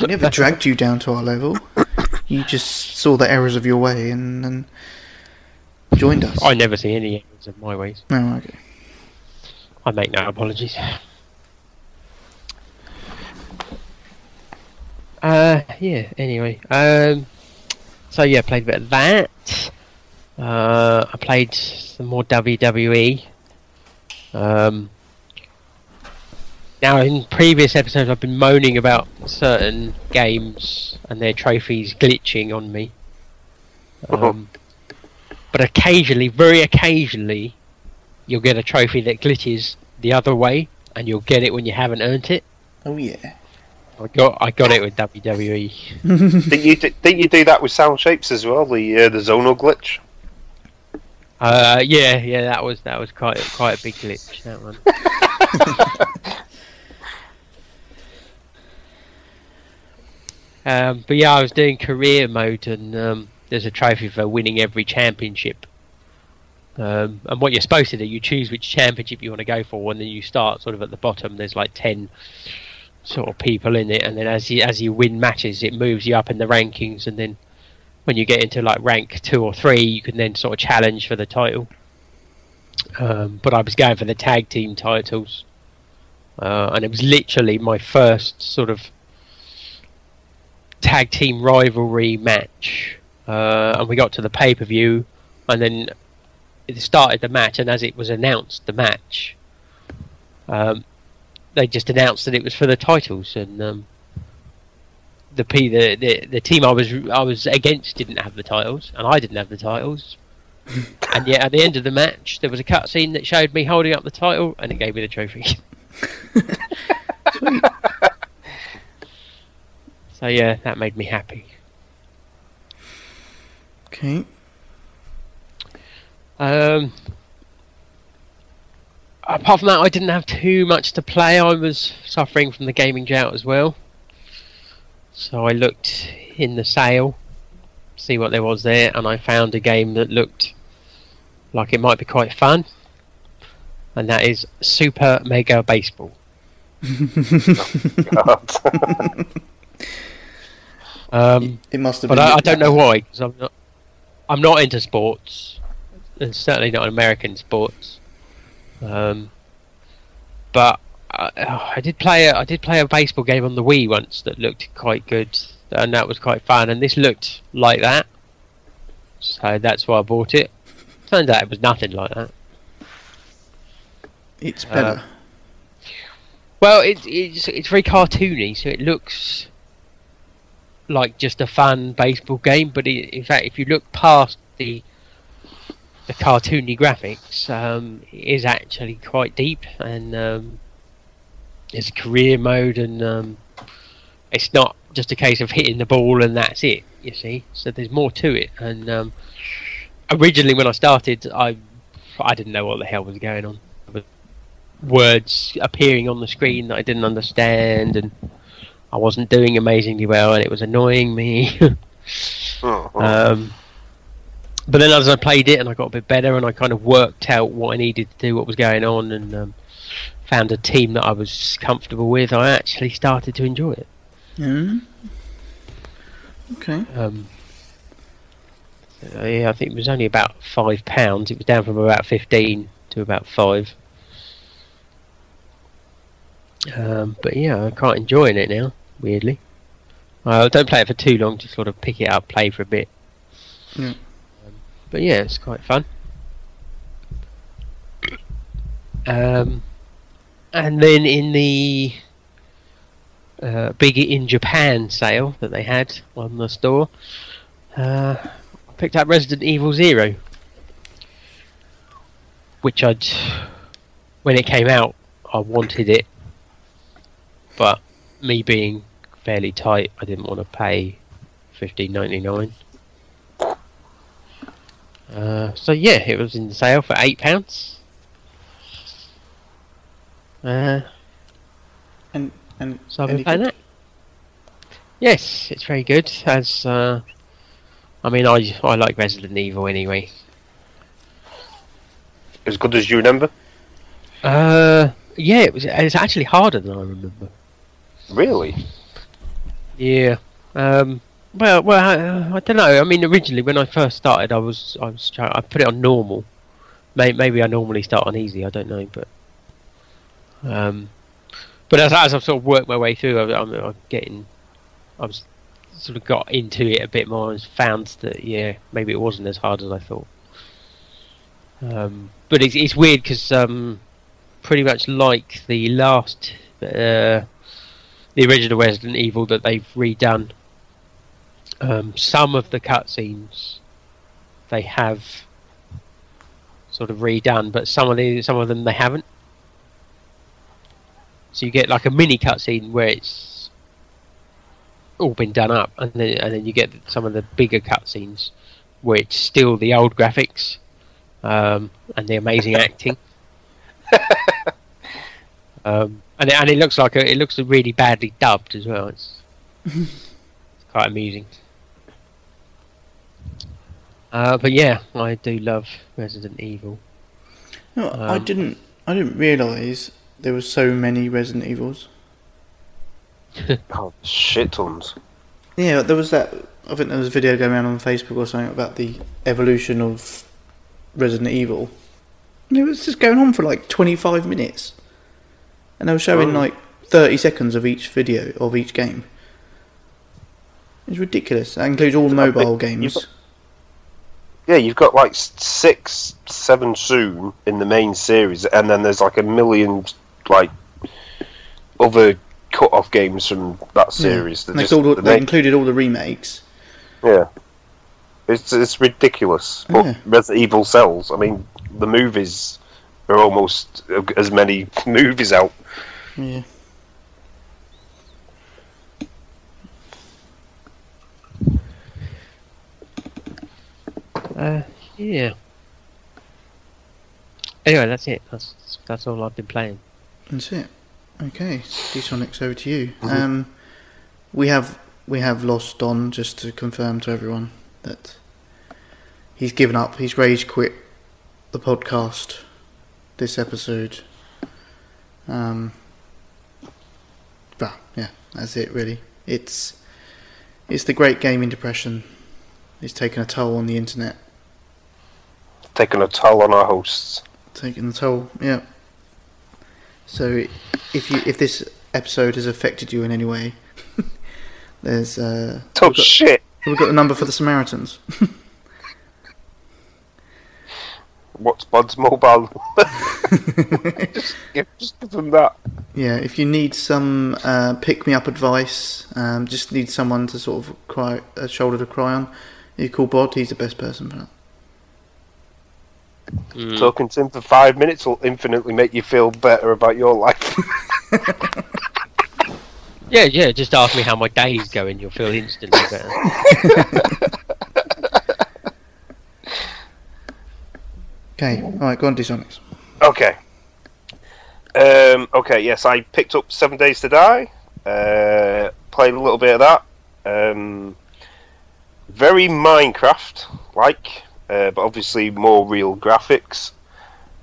We never dragged you down to our level. You just saw the errors of your way and, and joined us. I never see any errors of my ways. No, Oh, okay. I make no apologies. Uh, yeah. Anyway, um, so yeah, played a bit of that. Uh, I played some more WWE. Um, now, in previous episodes, I've been moaning about certain games and their trophies glitching on me. Um, but occasionally, very occasionally, you'll get a trophy that glitches the other way, and you'll get it when you haven't earned it. Oh, yeah. I got I got it with. WWE. (laughs) didn't you do, didn't you do that with sound shapes as well? The uh, the zonal glitch. Uh, yeah, yeah, that was that was quite quite a big glitch. That one. (laughs) um, but yeah, I was doing career mode, and um, there's a trophy for winning every championship. Um, and what you're supposed to do, you choose which championship you want to go for, and then you start sort of at the bottom. There's like ten sort of people in it, and then as you as you win matches, it moves you up in the rankings, and then when you get into like rank two or three, you can then sort of challenge for the title. Um, but I was going for the tag team titles, uh, and it was literally my first sort of tag team rivalry match. Uh, and we got to the pay per view, and then it started the match. And as it was announced, the match, um, they just announced that it was for the titles, and um, the, P, the the the team I was I was against didn't have the titles, and I didn't have the titles. (laughs) and yet, at the end of the match, there was a cutscene that showed me holding up the title, and it gave me the trophy. (laughs) So yeah, that made me happy. Okay. Um, apart from that, I didn't have too much to play. I was suffering from the gaming drought as well. So I looked in the sale, see what there was there, and I found a game that looked like it might be quite fun. And that is Super Mega Baseball. (laughs) Um, It must have but been. I, I don't know why because I'm not. I'm not into sports, and certainly not American sports. Um, but I, I did play. A, I did play a baseball game on the Wii once that looked quite good, and that was quite fun. And this looked like that, so that's why I bought it. Turns out it was nothing like that. It's better. Well, it, it's it's very cartoony, so it looks like just a fun baseball game. But it, in fact, if you look past the the cartoony graphics, um, it is actually quite deep, and um, there's a career mode, and um, it's not just a case of hitting the ball and that's it. You see, so there's more to it. And um, originally, when I started, I I didn't know what the hell was going on. Words appearing on the screen that I didn't understand, and I wasn't doing amazingly well, and it was annoying me. (laughs) Oh, oh. um, but then as I played it, and I got a bit better, and I kind of worked out what I needed to do, what was going on, and um, found a team that I was comfortable with. I actually started to enjoy it. Yeah. Okay. Um, uh, yeah, I think it was only about five pounds. It was down from about fifteen to about five. Um, but yeah, I'm quite enjoying it now. Weirdly, I don't play it for too long. Just sort of pick it up, play for a bit. Yeah. Um, but yeah, it's quite fun. Um, and then in the uh, big in Japan sale that they had on the store, uh, I picked up Resident Evil Zero, which I'd when it came out I wanted it, but me being fairly tight, I didn't want to pay fifteen ninety nine. Uh, so yeah, it was in sale for eight pounds. Uh, And and so I've been any playing that. Yes, it's very good. As uh, I mean, I I like Resident Evil anyway. As good as you remember? Uh, yeah, it was. It's actually harder than I remember. Really? Yeah. Um. Well, well, I, I don't know. I mean, originally when I first started, I was I was trying. I put it on normal. May, maybe I normally start on easy. I don't know, but um, but as as I've sort of worked my way through, I'm, I'm getting. I was sort of got into it a bit more and found that yeah, maybe it wasn't as hard as I thought. Um, but it's it's weird because um, pretty much like the last uh, the original Resident Evil that they've redone. Um, some of the cutscenes they have sort of redone, but some of the some of them they haven't. So you get like a mini cutscene where it's all been done up, and then and then you get some of the bigger cutscenes where it's still the old graphics um, and the amazing (laughs) acting. um, and it, and it looks like a, it looks really badly dubbed as well. It's, it's quite amusing. Uh, but yeah, I do love Resident Evil. No, I Um, didn't. I didn't realise there were so many Resident Evils. (laughs) Oh, shit tons. Yeah, there was that. I think there was a video going around on Facebook or something about the evolution of Resident Evil. And it was just going on for like 25 minutes. And they were showing Oh. like 30 seconds of each video of each game. It's ridiculous. That includes all mobile you've games. got- Yeah, you've got like six, seven soon in the main series, and then there's like a million like other cut-off games from that series. that They, just- all, that they they- included all the remakes. yeah, it's it's ridiculous. But Yeah. Resident Evil sells. I mean, the movies are almost as many (laughs) movies out. Yeah. Uh, yeah. Anyway, that's it. That's that's all I've been playing. That's it. Okay, D-Sonics, over to you. Um, we have we have lost Don just to confirm to everyone that he's given up. He's rage quit the podcast this episode. Um, but yeah, that's it. Really, it's it's the great gaming depression. It's taken a toll on the internet. Taking a toll on our hosts. taking the toll. Yeah. So if you if this episode has affected you in any way, (laughs) there's uh, Oh we've, got, shit! we've got the number for the Samaritans. (laughs) What's Bod's mobile? (laughs) just, give, just give them that. yeah, if you need some uh, pick me up advice, um, just need someone to sort of cry a shoulder to cry on. You call Bod. He's the best person for that. Mm. Talking to him for five minutes will infinitely make you feel better about your life. (laughs) Yeah, yeah. Just ask me how my day is going. You'll feel instantly better. Okay, all right, go on, Disonics. okay. Um, okay, yes, I picked up Seven Days to Die. Uh, played a little bit of that. Um, very Minecraft like, uh, but obviously more real graphics.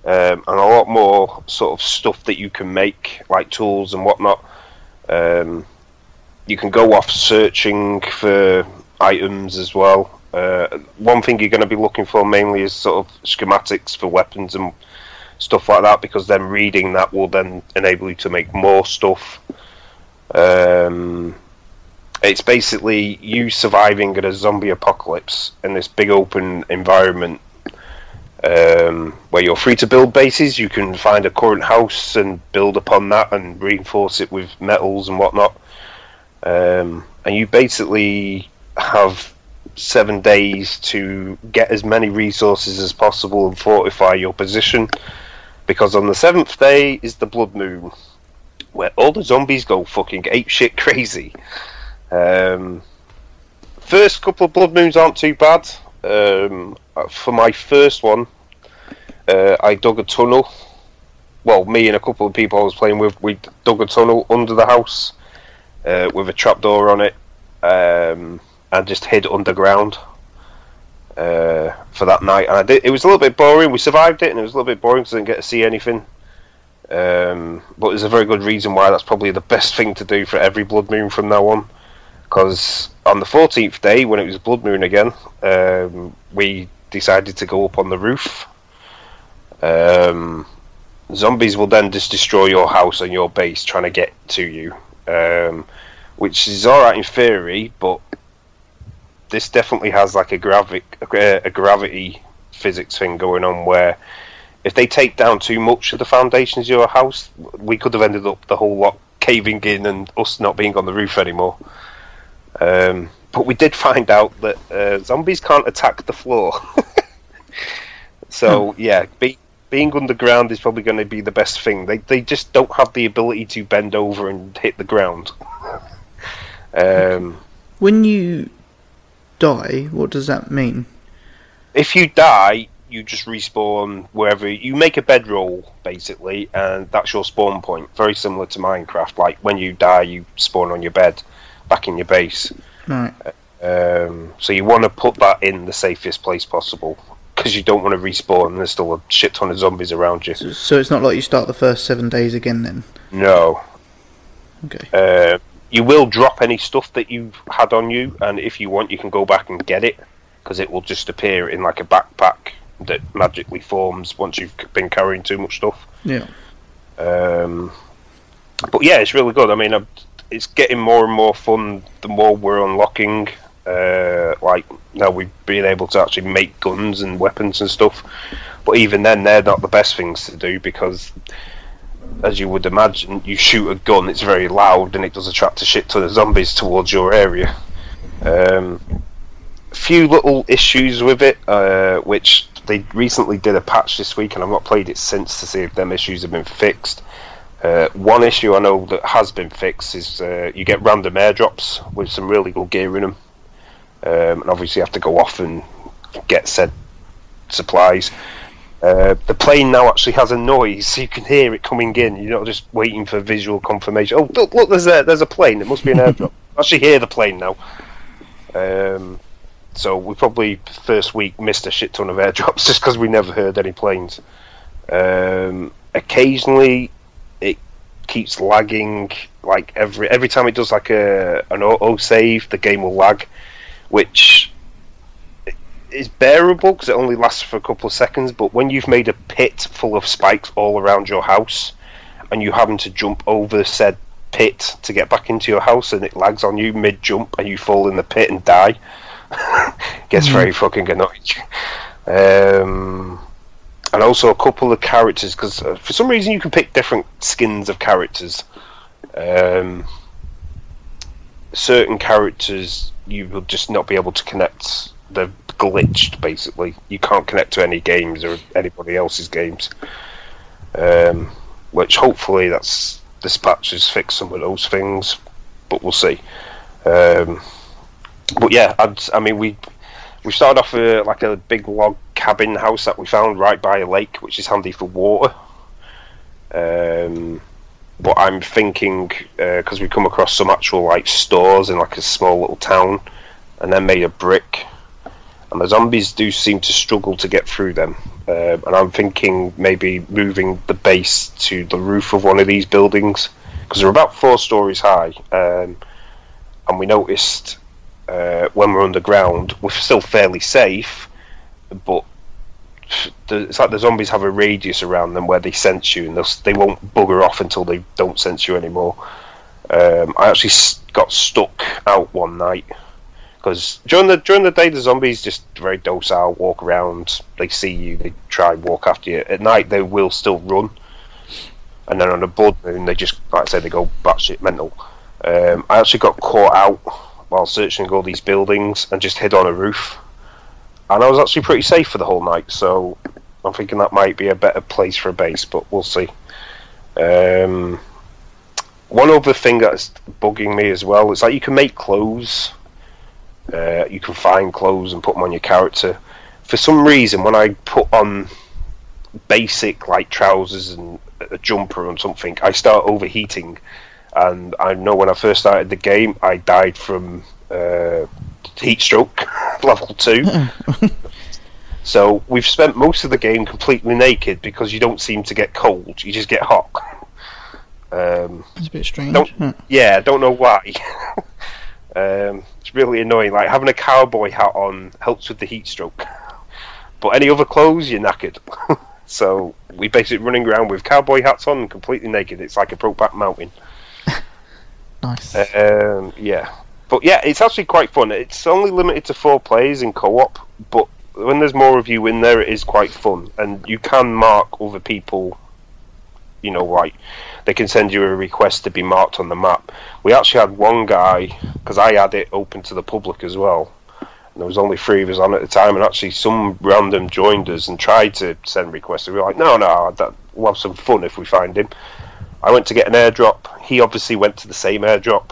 Um, and a lot more sort of stuff that you can make, like tools and whatnot. Um, you can go off searching for items as well. Uh, one thing you're going to be looking for mainly is sort of schematics for weapons and stuff like that, because then reading that will then enable you to make more stuff. Um, it's basically you surviving in a zombie apocalypse in this big open environment um, where you're free to build bases. You can find a current house and build upon that and reinforce it with metals and whatnot. Um, and you basically have seven days to get as many resources as possible and fortify your position. Because on the seventh day is the blood moon, where all the zombies go fucking ape shit crazy. Um, first couple of blood moons aren't too bad. Um, for my first one, uh, I dug a tunnel. Well, me and a couple of people I was playing with, we dug a tunnel under the house uh, with a trapdoor on it, um, and just hid underground uh, for that night. And I did, it was a little bit boring. We survived it, and it was a little bit boring because I didn't get to see anything. Um, but there's a very good reason why that's probably the best thing to do for every blood moon from now on. Because on the 14th day, when it was blood moon again, um, we decided to go up on the roof. Um, zombies will then just destroy your house and your base, trying to get to you, um, which is all right in theory, but this definitely has like a gravity a gravity physics thing going on where if they take down too much of the foundations of your house, we could have ended up the whole lot caving in and us not being on the roof anymore. Um, but we did find out that uh, zombies can't attack the floor. (laughs) so yeah, be, being underground is probably going to be the best thing. They they just don't have the ability to bend over and hit the ground. (laughs) Um, When you die, what does that mean? if you die, you just respawn wherever you make a bedroll, basically, and that's your spawn point. Very similar to Minecraft. Like when you die, you spawn on your bed, back in your base. Right. Um, so you want to put that in the safest place possible because you don't want to respawn and there's still a shit ton of zombies around you. So, so it's not like you start the first seven days again then. No, Okay. Uh, you will drop any stuff that you've had on you, and if you want, you can go back and get it because it will just appear in like a backpack that magically forms once you've been carrying too much stuff. Yeah. Um, but yeah, it's really good. I mean, I'm- it's getting more and more fun the more we're unlocking. Uh, like now we've been able to actually make guns and weapons and stuff. But even then, they're not the best things to do because, as you would imagine, you shoot a gun, it's very loud and it does attract a shit ton of zombies towards your area. Um, few little issues with it, uh, which they recently did a patch this week, and I've not played it since to see if them issues have been fixed. Uh, one issue I know that has been fixed is uh, you get random airdrops with some really good gear in them, um, and obviously you have to go off and get said supplies. Uh, the plane now actually has a noise, so you can hear it coming in. You're not just waiting for visual confirmation. Oh, look, look there's a there's a plane. It must be an airdrop. (laughs) I actually hear the plane now. Um, so we probably first week missed a shit ton of airdrops (laughs) just because we never heard any planes. Um, occasionally, keeps lagging. Like every every time it does like a an auto save, the game will lag, which is bearable because it only lasts for a couple of seconds. But when you've made a pit full of spikes all around your house, and you having to jump over said pit to get back into your house, and it lags on you mid jump, and you fall in the pit and die, (laughs) gets very fucking annoying. Um, and also a couple of characters because uh, for some reason you can pick different skins of characters. Um, certain characters you will just not be able to connect. They're glitched basically. You can't connect to any games or anybody else's games. Um, which hopefully that's this patch has fixed some of those things, but we'll see. Um, but yeah, I'd, I mean we we started off uh, like a big log cabin house that we found right by a lake, which is handy for water. Um, but I'm thinking because we come across some actual like stores in like a small little town, and they're made of brick, and the zombies do seem to struggle to get through them. Um and I'm thinking maybe moving the base to the roof of one of these buildings because they're about four stories high, um, and we noticed uh, when we're underground, we're still fairly safe, but it's like the zombies have a radius around them where they sense you, and they won't bugger off until they don't sense you anymore. Um, I actually got stuck out one night because during the during the day the zombies just very docile, walk around, they see you, they try and walk after you. At night they will still run, and then on a blood moon they just like I say they go batshit mental. Um, I actually got caught out while searching all these buildings and just hid on a roof. And I was actually pretty safe for the whole night, so I'm thinking that might be a better place for a base, but we'll see. Um, one other thing that's bugging me as well is like you can make clothes, uh, you can find clothes and put them on your character. For some reason, when I put on basic like trousers and a jumper and something, I start overheating and I know when I first started the game, I died from uh, heat stroke (laughs) level two. (laughs) so we've spent most of the game completely naked because you don't seem to get cold; you just get hot. Um, It's a bit strange. Don't- yeah, I don't know why. (laughs) um, it's really annoying. Like having a cowboy hat on helps with the heat stroke, but any other clothes, you're knackered. so we basically running around with cowboy hats on, completely naked. It's like a Brokeback Mountain. Nice. Um, yeah, but yeah, it's actually quite fun. It's only limited to four players in co-op, but when there's more of you in there, it is quite fun, and you can mark other people. You know, like they can send you a request to be marked on the map. We actually had one guy because I had it open to the public as well. And there was only three of us on at the time, and actually some random joined us and tried to send requests. We were like, no, no, that, we'll have some fun if we find him. I went to get an airdrop. He obviously went to the same airdrop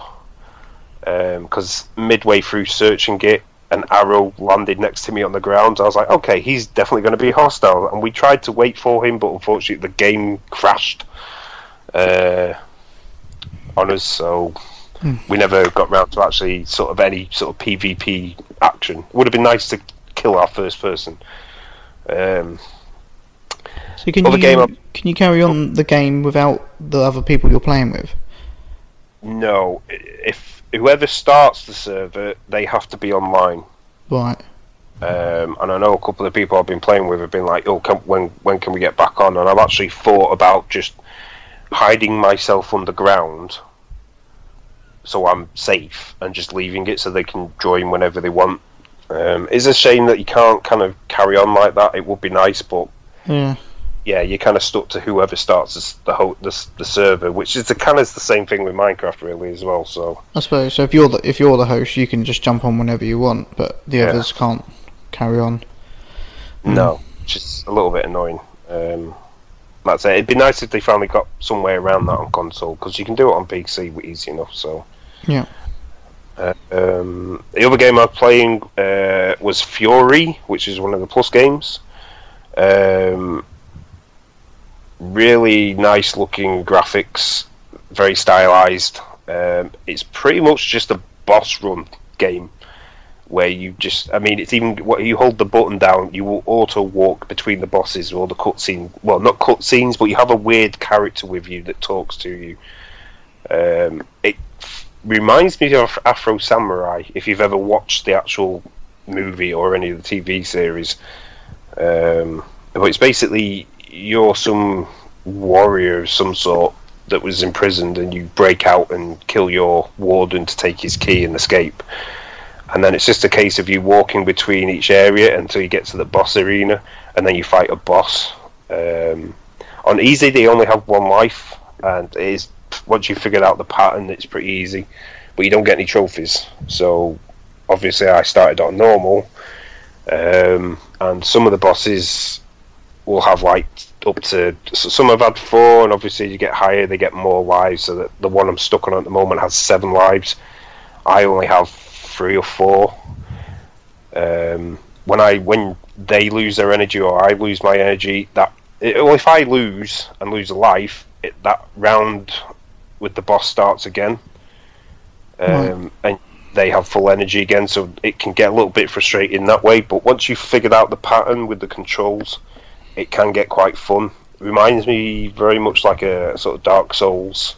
because midway through searching it, an arrow landed next to me on the ground. I was like, okay, he's definitely going to be hostile. And we tried to wait for him, but unfortunately the game crashed uh, on us. So we never got round to actually sort of any sort of PvP action. It would have been nice to kill our first person. Um, So can you game can you carry on the game without the other people you're playing with? No, if whoever starts the server, they have to be online. Right. Um, and I know a couple of people I've been playing with have been like, "Oh, can, when when can we get back on?" And I've actually thought about just hiding myself underground, so I'm safe, and just leaving it so they can join whenever they want. Um, it's a shame that you can't kind of carry on like that. It would be nice, but Yeah. Yeah, you're kind of stuck to whoever starts the whole the, the server, which is the kind of the same thing with Minecraft really as well. So I suppose. So if you're the if you're the host, you can just jump on whenever you want, but the Yeah. others can't carry on. No, which is a little bit annoying. Um, that's it. It'd be nice if they finally got some way around that on console because you can do it on PC easy enough. So Yeah. Uh, um, the other game I was playing uh, was Furi, which is one of the Plus games. Um, really nice looking graphics, very stylized. Um, it's pretty much just a boss run game where you just, I mean, it's even what you hold the button down, you will auto walk between the bosses or the cutscene. Well, not cutscenes, but you have a weird character with you that talks to you. Um, it reminds me of Afro Samurai. If you've ever watched the actual movie or any of the TV series, um, but it's basically you're some warrior of some sort that was imprisoned, and you break out and kill your warden to take his key and escape. And then it's just a case of you walking between each area until you get to the boss arena, and then you fight a boss. Um, on easy, they only have one life, and it is once you figured out the pattern, it's pretty easy. But you don't get any trophies, so obviously I started on normal, um, and some of the bosses will have like up to so some have had four, and obviously you get higher, they get more lives. So that the one I'm stuck on at the moment has seven lives. I only have three or four. Um, when I when they lose their energy or I lose my energy, that it, well, if I lose and lose a life, it, that round with the boss starts again, um, and they have full energy again. So it can get a little bit frustrating that way. But once you've figured out the pattern with the controls, it can get quite fun. It reminds me very much like a sort of Dark Souls,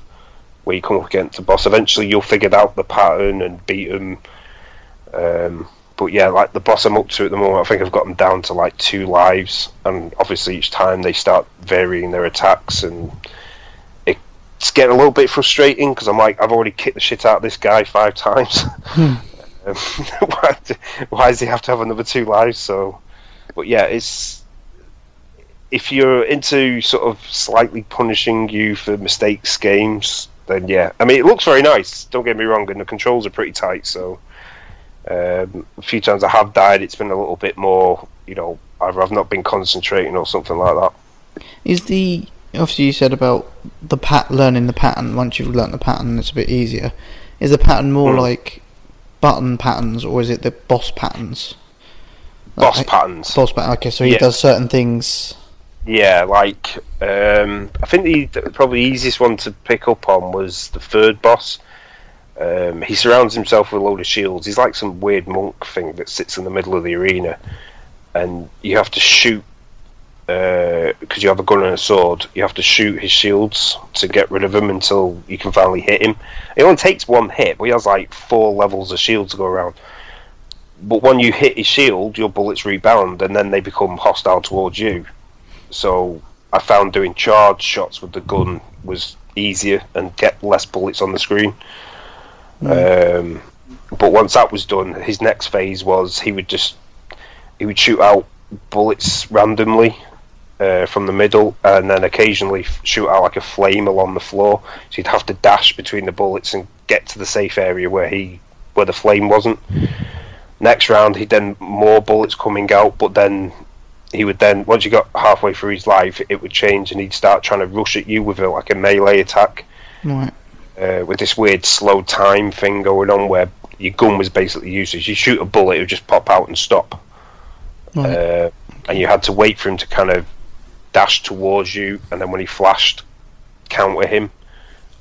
where you come up against a boss. Eventually, you'll figure out the pattern and beat them. Um, but yeah, like the boss I'm up to at the moment, I think I've got them down to like two lives, and obviously each time they start varying their attacks, and it's getting a little bit frustrating because I'm like, I've already kicked the shit out of this guy five (laughs) times. Um, (laughs) why, do- why does he have to have another two lives? So, but yeah, it's if you're into sort of slightly punishing you for mistakes games, then yeah. I mean, it looks very nice. Don't get me wrong, and the controls are pretty tight. So, um, a few times I have died, it's been a little bit more, you know, either I've not been concentrating or something like that. Is the obviously you said about the pat learning the pattern. Once you've learnt the pattern, it's a bit easier. Is the pattern more Hmm. like button patterns, or is it the boss patterns? Boss Like, patterns. Boss pattern. Okay, so he Yeah. does certain things. Yeah, like um, I think the, probably easiest one to pick up on was the third boss. Um, he surrounds himself with a load of shields. He's like some weird monk thing that sits in the middle of the arena, and you have to shoot because you have a gun and a sword. You have to shoot his shields to get rid of him until you can finally hit him. It only takes one hit, but he has like four levels of shields to go around. But when you hit his shield, your bullets rebound, and then they become hostile towards you so I found doing charge shots with the gun was easier and get less bullets on the screen. Um, but once that was done, his next phase was he would just he would shoot out bullets randomly uh, from the middle, and then occasionally shoot out like a flame along the floor. So you'd have to dash between the bullets and get to the safe area where he where the flame wasn't. Next round, he'd then more bullets coming out, but then he would then once you got halfway through his life, it would change, and he'd start trying to rush at you with a, like a melee attack Right. uh, with this weird slow time thing going on where your gun was basically useless. You shoot a bullet, it would just pop out and stop, Right. uh, and you had to wait for him to kind of dash towards you, and then when he flashed, counter him,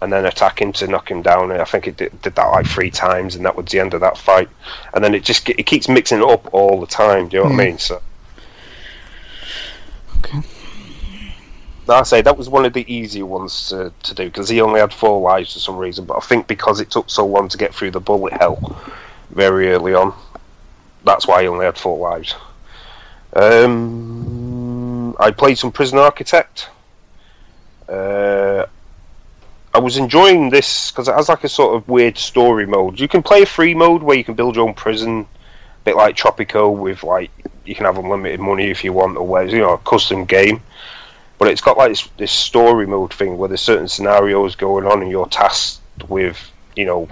and then attack him to knock him down. And I think it did, did that like three times, and that was the end of that fight. And then it just it keeps mixing it up all the time. Do you know what I mean? So Okay. I say that was one of the easier ones to, to do because he only had four lives for some reason. But I think because it took so long to get through the bullet hell very early on, that's why he only had four lives. Um, I played some Prison Architect. Uh, I was enjoying this because it has like a sort of weird story mode. You can play a free mode where you can build your own prison, a bit like Tropico, with like you can have unlimited money if you want, or you know a custom game. But it's got like this, this story mode thing where there's certain scenarios going on, and you're tasked with you know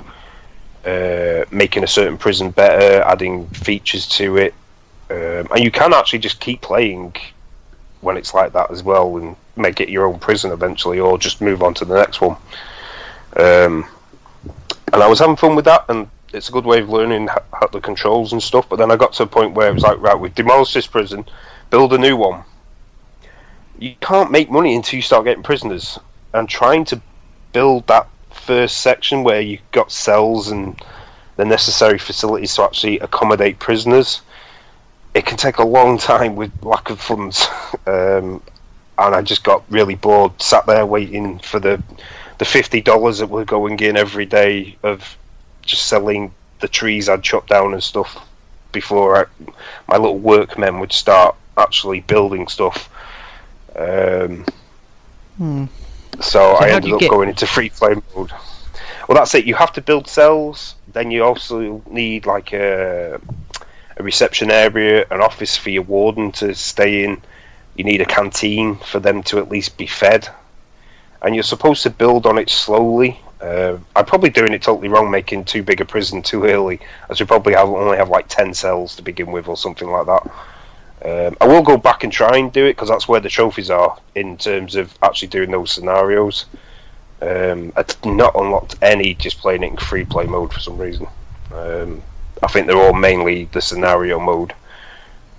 uh, making a certain prison better, adding features to it, um, and you can actually just keep playing when it's like that as well, and make it your own prison eventually, or just move on to the next one. Um, and I was having fun with that, and it's a good way of learning how the controls and stuff. But then I got to a point where it was like, right, we've demolished this prison, build a new one. You can't make money until you start getting prisoners, and trying to build that first section where you've got cells and the necessary facilities to actually accommodate prisoners. It can take a long (laughs) time with lack of funds, (laughs) um, and I just got really bored. Sat there waiting for the the fifty dollars that were going in every day of just selling the trees I'd chopped down and stuff before I, my little workmen would start actually building stuff. Um, Hmm. so, I ended up get- going into free play mode. Well, that's it. You have to build cells. Then you also need like a, a reception area, an office for your warden to stay in. You need a canteen for them to at least be fed. And you're supposed to build on it slowly. Uh, I'm probably doing it totally wrong, making too big a prison too early, as we probably have only have like ten cells to begin with, or something like that. Um, I will go back and try and do it because that's where the trophies are in terms of actually doing those scenarios. Um, I've not unlocked any just playing it in free play mode for some reason. Um, I think they're all mainly the scenario mode.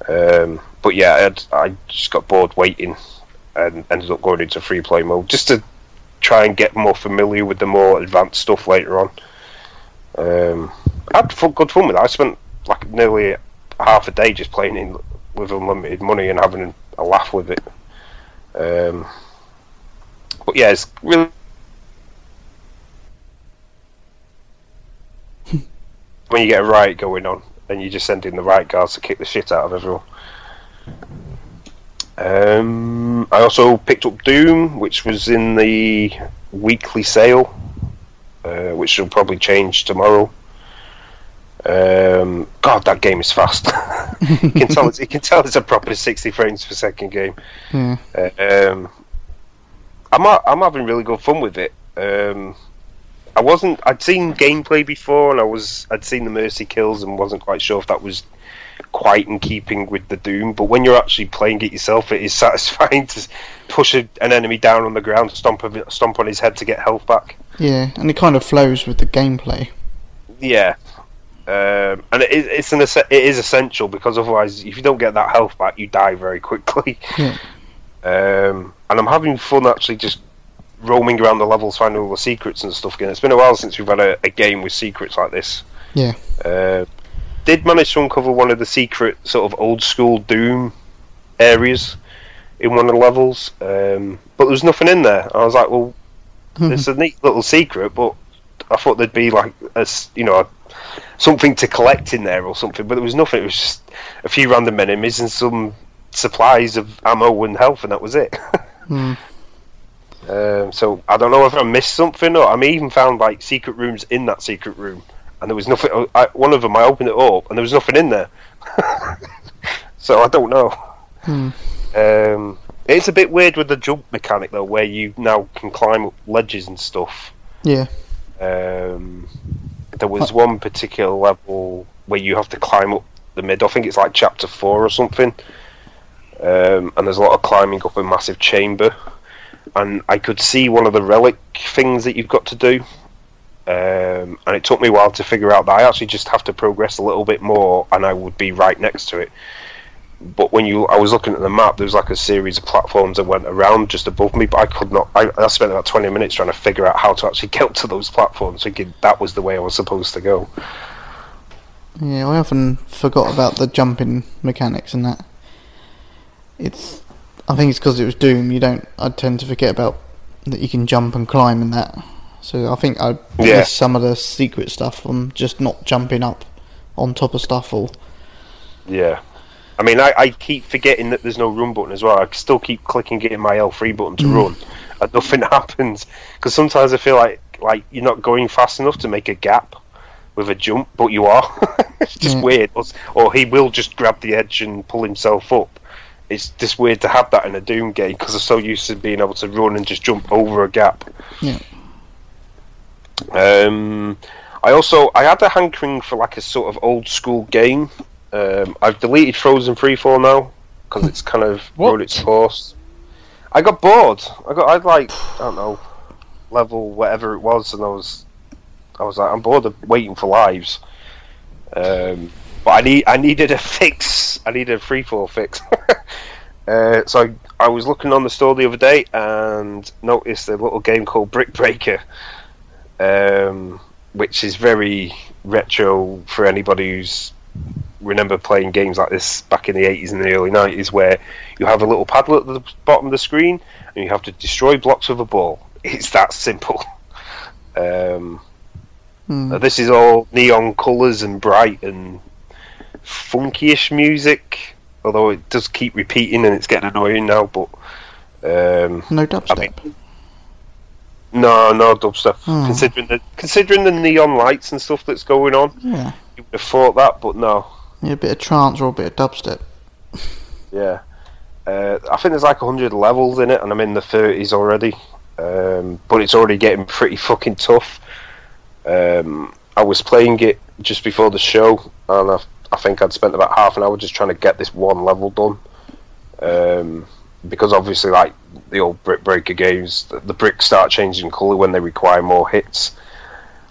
Um, but yeah, I'd, I just got bored waiting and ended up going into free play mode just to try and get more familiar with the more advanced stuff later on. Um, I had fun, good fun with that. I spent like nearly half a day just playing in with unlimited money and having a laugh with it. Um, but yeah, it's really (laughs) when you get a riot going on and you're just send in the riot guards to kick the shit out of everyone. Um, I also picked up Doom, which was in the weekly sale, uh, which will probably change tomorrow. Um, God, that game is fast. (laughs) you can tell it's, you can tell it's a proper sixty frames per second game. Yeah. Uh, um, I'm I'm having really good fun with it. Um, I wasn't. I'd seen gameplay before, and I was. I'd seen the mercy kills, and wasn't quite sure if that was quite in keeping with the Doom. But when you're actually playing it yourself, it is (laughs) satisfying to push a, an enemy down on the ground, stomp a, stomp on his head to get health back. Yeah, and it kind of flows with the gameplay. Yeah. Um, and it is, it's an it is essential because otherwise, if you don't get that health back, you die very quickly. (laughs) Yeah. Um, and I'm having fun actually just roaming around the levels, finding all the secrets and stuff. Again, it's been a while since we've had a, a game with secrets like this. Yeah. Uh, did manage to uncover one of the secret sort of old school Doom areas in one of the levels, um, but there was nothing in there. I was like, well, it's a neat little secret, but I thought there'd be like a you know a, something to collect in there or something, but there was nothing. It was just a few random enemies and some supplies of ammo and health, and that was it. (laughs) Hmm. Um, so I don't know if I missed something, or I may even found like secret rooms in that secret room, and there was nothing. I, one of them, I opened it up, and there was nothing in there. (laughs) so I don't know. Hmm. Um, it's a bit weird with the jump mechanic though, where you now can climb up ledges and stuff. Yeah. Um, there was one particular level where you have to climb up the mid. I think it's like chapter four or something. Um, and there's a lot of climbing up a massive chamber. And I could see one of the relic things that you've got to do. Um, and it took me a while to figure out that I actually just have to progress a little bit more, and I would be right next to it. but when you, I was looking at the map, there was like a series of platforms that went around just above me, but I could not. I, I spent about twenty minutes trying to figure out how to actually get to those platforms, thinking that was the way I was supposed to go. Yeah, I often forgot about the jumping mechanics and that. It's, I think it's because it was Doom. You don't. I tend to forget about that you can jump and climb and that. So I think I Yeah. some of the secret stuff from just not jumping up on top of stuff or. Yeah. I mean, I, I keep forgetting that there's no run button as well. I still keep clicking getting my L3 button to mm. run, and nothing (laughs) happens. Because sometimes I feel like like you're not going fast enough to make a gap with a jump, but you are. (laughs) it's just Yeah. weird. Or, or he will just grab the edge and pull himself up. It's just weird to have that in a Doom game because I'm so used to being able to run and just jump over a gap. Yeah. Um, I also I had a hankering for like a sort of old school game. Um, I've deleted Frozen Freefall now because it's kind of What? run its course. I got bored. I got I'd like I don't know level whatever it was, and I was I was like I'm bored of waiting for lives. Um, but I need I needed a (laughs) fix. I needed a freefall fix. (laughs) uh, so I, I was looking on the store the other day and noticed a little game called Brick Breaker um, which is very retro for anybody who's remember playing games like this back in the 80s and the early 90s where you have a little paddle at the bottom of the screen and you have to destroy blocks with a ball (laughs) it's that simple um, Hmm. this is all neon colours and bright and funkyish music although it does keep repeating and it's getting annoying now but um, No dubstep. mean- no, no dubstep. Hmm. Considering the considering the neon lights and stuff that's going on, yeah. you would have thought that, but no. yeah, a bit of trance or a bit of dubstep. Yeah, uh, I think there's like hundred levels in it, and I'm in the thirties already. Um, but it's already getting pretty fucking tough. Um, I was playing it just before the show, and I, I think I'd spent about half an hour just trying to get this one level done. Um, because obviously, like the old brick breaker games, the, the bricks start changing colour when they require more hits.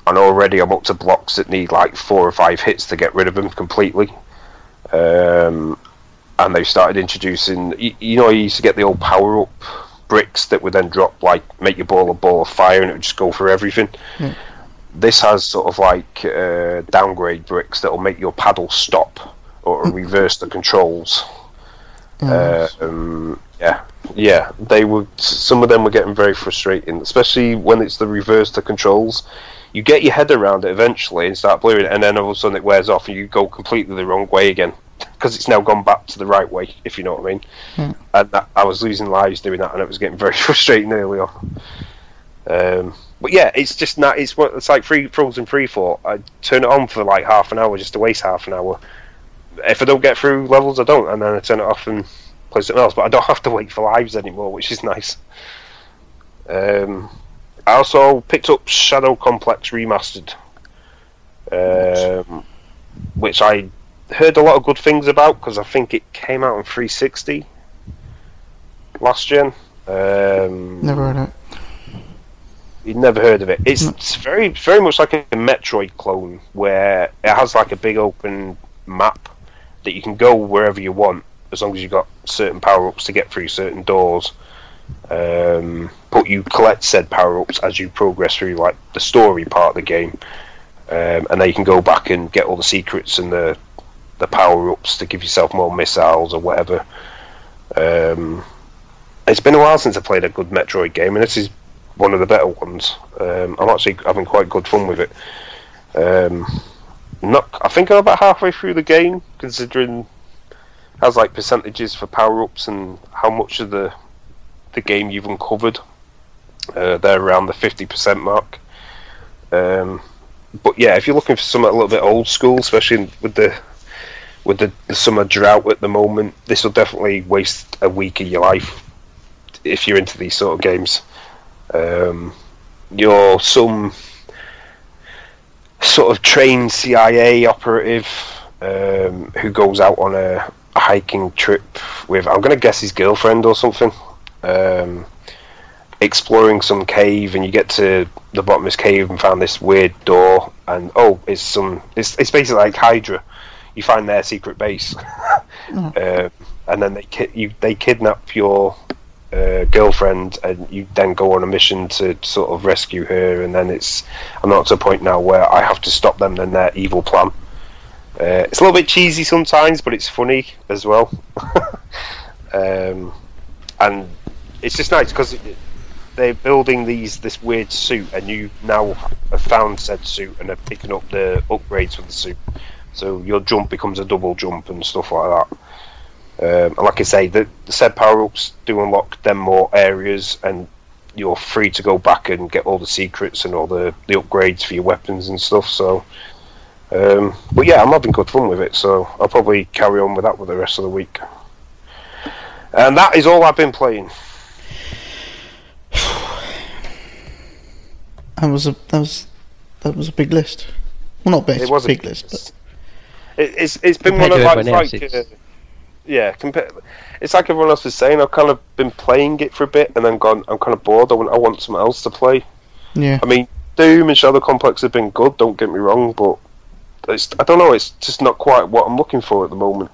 And already I'm up to blocks that need like four or five hits to get rid of them completely. Um, and they've started introducing, you, you know, you used to get the old power up bricks that would then drop, like, make your ball a ball of fire and it would just go for everything. Yeah. This has sort of like uh, downgrade bricks that will make your paddle stop or (laughs) reverse the controls. Uh, um, yeah, yeah. They would. Some of them were getting very frustrating, especially when it's the reverse to controls. You get your head around it eventually and start it, and then all of a sudden it wears off, and you go completely the wrong way again because it's now gone back to the right way. If you know what I mean. Hmm. And that, I was losing lives doing that, and it was getting very (laughs) frustrating early on. Um, but yeah, it's just not. It's what it's like free frozen free fall. I turn it on for like half an hour just to waste half an hour. If I don't get through levels, I don't, and then I turn it off and play something else. But I don't have to wait for lives anymore, which is nice. Um, I also picked up Shadow Complex Remastered, um, which I heard a lot of good things about because I think it came out on 360 last gen. Um, Never heard of it. You'd never heard of it. It's, No. it's very, very much like a Metroid clone, where it has like a big open map that you can go wherever you want, as long as you've got certain power ups to get through certain doors. Um, but you collect said power ups as you progress through like the story part of the game, um, and then you can go back and get all the secrets and the the power ups to give yourself more missiles or whatever. Um, it's been a while since I played a good Metroid game, and this is one of the better ones. Um, I'm actually having quite good fun with it. Um, not, I think I'm about halfway through the game, considering has like percentages for power ups and how much of the the game you've uncovered. Uh, they're around the fifty percent mark. Um, but yeah, if you're looking for something a little bit old school, especially with the with the, the summer drought at the moment, this will definitely waste a week of your life if you're into these sort of games. Um, you're some sort of trained CIA operative um, who goes out on a, a hiking trip with, I'm going to guess his girlfriend or something, um, exploring some cave, and you get to the bottom of this cave and found this weird door, and oh, it's some, it's, it's basically like Hydra. you find their secret base, uh, (laughs) and then they ki- you they kidnap your uh, girlfriend, and you then go on a mission to sort of rescue her. And then it's I'm not to a point now where I have to stop them and their evil plan. Uh, it's a little bit cheesy sometimes, but it's funny as well. (laughs) um, and it's just nice because they're building these this weird suit, and you now have found said suit and are picking up the upgrades for the suit. So your jump becomes a double jump and stuff like that. Um, and like I say, the, the said power ups do unlock them more areas, and you're free to go back and get all the secrets and all the, the upgrades for your weapons and stuff. So, um, but yeah, I'm having good fun with it. So I'll probably carry on with that for the rest of the week. And that is all I've been playing. (sighs) That was a that was that was a big list. Well, not big, It was a big list, but It, it's it's been one of to like, like uh, yeah, compa- it's like everyone else was saying. I've kind of been playing it for a bit and then gone. I'm kind of bored. I want I want something else to play. yeah, I mean, Doom and Shadow Complex have been good. Don't get me wrong, but it's I don't know. It's just not quite what I'm looking for at the moment.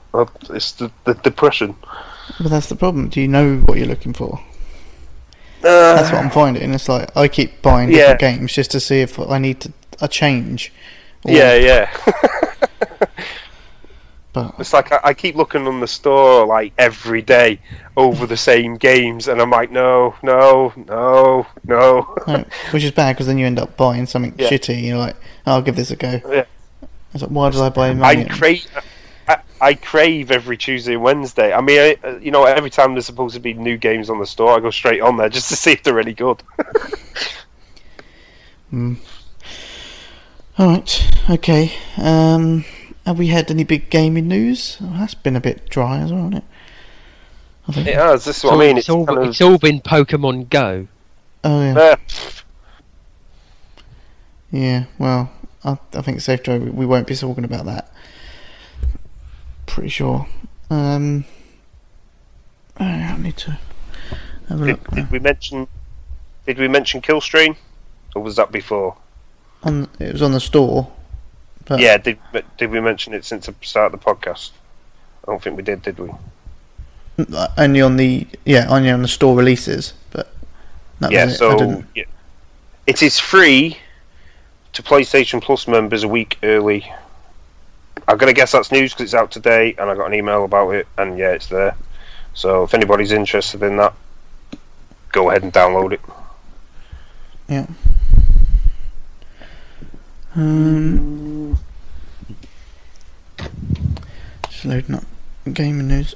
It's the, the depression. but that's the problem. Do you know what you're looking for? Uh, That's what I'm finding. It's like I keep buying Yeah. different games just to see if I need to, a change. Yeah, yeah. (laughs) but It's like I, I keep looking on the store like every day over the same games, and I'm like, no, no, no, no. no, which is bad because then you end up buying something Yeah. shitty. You're like, oh, I'll give this a go. Yeah. It's like, why did I buy I money? crave. I, I crave every Tuesday and Wednesday. I mean, I, uh, you know, every time there's supposed to be new games on the store, I go straight on there just to (laughs) see if they're any good. (laughs) All right, okay. Um, have we had any big gaming news? Oh, that's been a bit dry as well, hasn't it? I think. It has. This is what So I mean. it's, all, kind of- it's all been Pokemon Go. Oh yeah, uh, yeah. Well, I, I think it's safe to we won't be talking about that. Pretty sure. Um, I need to have a did, look. now. did we mention? Did we mention Killstrain, or was that before? On, it was on the store. But yeah. Did did we mention it since the start of the podcast? I don't think we did. Did we? uh, only on the yeah only on the store releases. But that yeah. was it. I So didn't- yeah. it is free to PlayStation Plus members a week early. I'm gonna guess that's news because it's out today, and I got an email about it, and yeah, it's there. So if anybody's interested in that, go ahead and download it. Yeah. Um, just loading up gaming news.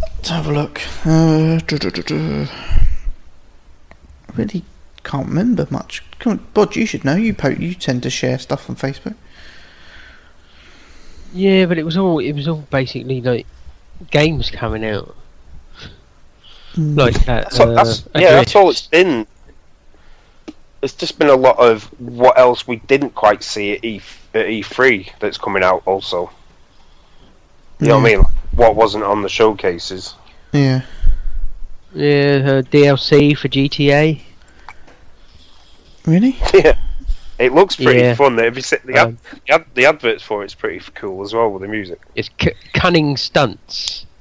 Let's have a look. Uh. Really can't remember much. Come on, Bod, you should know. You po- you tend to share stuff on Facebook. Yeah, but it was all it was all basically like games coming out. Like that. That's, uh, that's, yeah, that's all it's been. It's just been a lot of what else we didn't quite see at, e, at E3 that's coming out also. You know what I mean? What wasn't on the showcases. Yeah. Yeah, uh, DLC for GTA. Really? yeah. It looks pretty Yeah. fun. The, the, the, ad, Um, the, ad, the adverts for it's pretty cool as well with the music. It's C- Cunning Stunts. (laughs)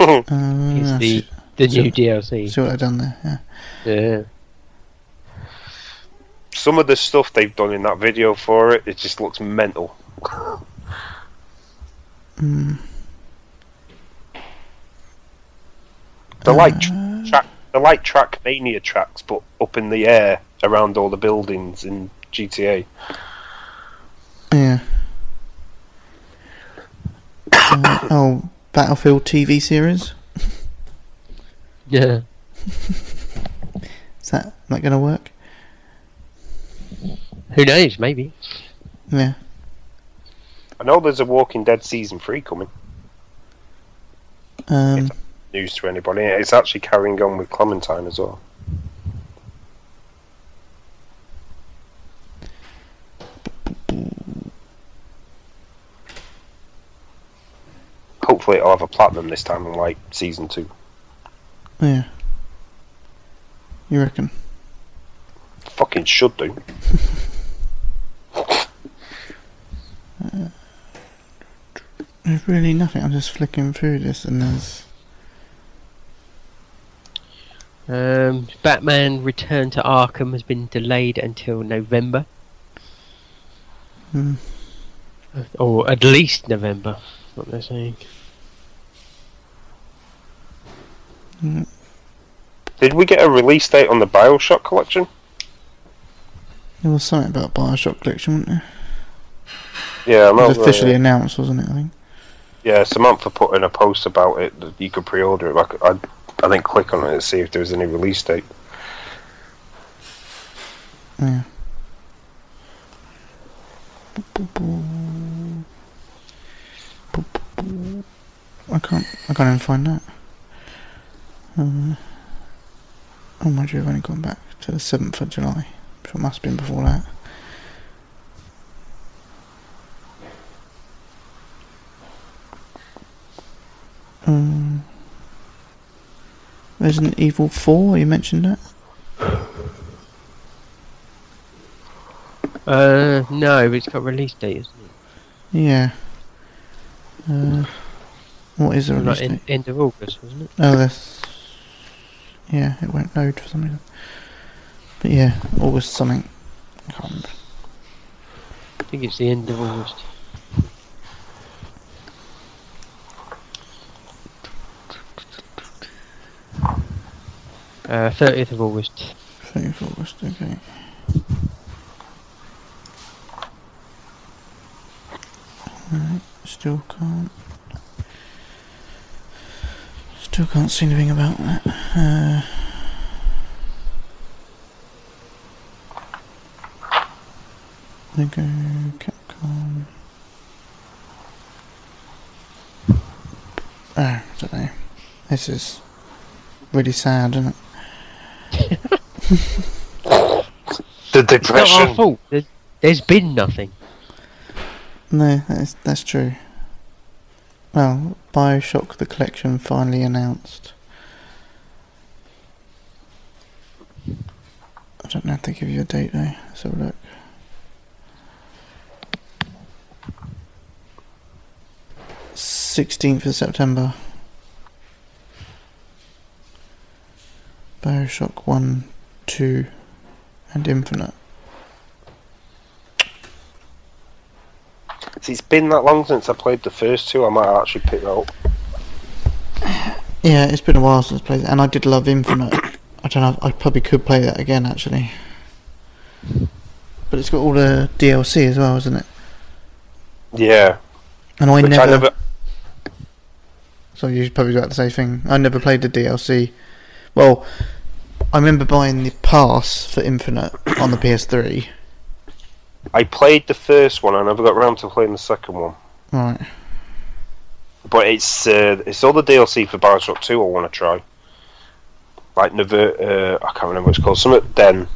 Uh, Is the the so- new DLC. see what I've done there. Yeah. Yeah. Some of the stuff they've done in that video for it, it just looks mental. Mm. They're like tr- track, they're like Trackmania tracks, but up in the air around all the buildings in GTA. Yeah. Uh, (coughs) oh, Battlefield TV series. Yeah. (laughs) Is that not going to work? Who knows? Maybe. Yeah. I know there's a Walking Dead season three coming. Um, News to anybody? It's actually carrying on with Clementine as well. Hopefully, I'll have a platinum this time, like season two. yeah. You reckon? Fucking should do. (laughs) There's really nothing. I'm just flicking through this, and there's Um, Batman Return to Arkham has been delayed until November. Hmm. Or at least November, what they're saying. Did we get a release date on the Bioshock collection? there was something about Bioshock Collection, wasn't there? Yeah, I'm It was not, officially announced, wasn't it? I think. yeah, Samantha put in a post about it that you could pre-order it. Like, I, I didn't click on it to see if there was any release date. Yeah. I can't. I can't even find that. Uh, oh my god, I've only gone back to the seventh of July. It must have been before that. Um, Resident Evil Four. You mentioned that. Uh, no, it's got a release date, isn't it? Yeah. Uh, what is the release in, date? end of August, wasn't it? Oh, that's. Yeah, it won't load for some reason. But yeah, August something. I can't remember. I think it's the end of August. Uh, 30th of August. 30th of August, okay. Alright, still can't. Still can't see anything about that. Uh, Lego, Capcom. Oh, I don't know. This is really sad, isn't it? The It's not our fault. There's, there's been nothing. No, that's that's true. Well, Bioshock the collection finally announced. I don't know if they give you a date though. Let's have a look. Sixteenth of September. Bioshock one, two, and Infinite. It's been that long since I played the first two. I might actually pick that up. Yeah, it's been a while since I played it, and I did love Infinite. I don't know. I probably could play that again actually. But it's got all the DLC as well, isn't it? Yeah, And I which never. I never. So you probably got the same thing. I never played the DLC. Well, I remember buying the pass for Infinite on the PS3. I played the first one. I never got around to playing the second one. Right. But it's uh, it's all the DLC for Bioshock Two. I want to try. Like Never, uh, I can't remember what it's called. Something Den.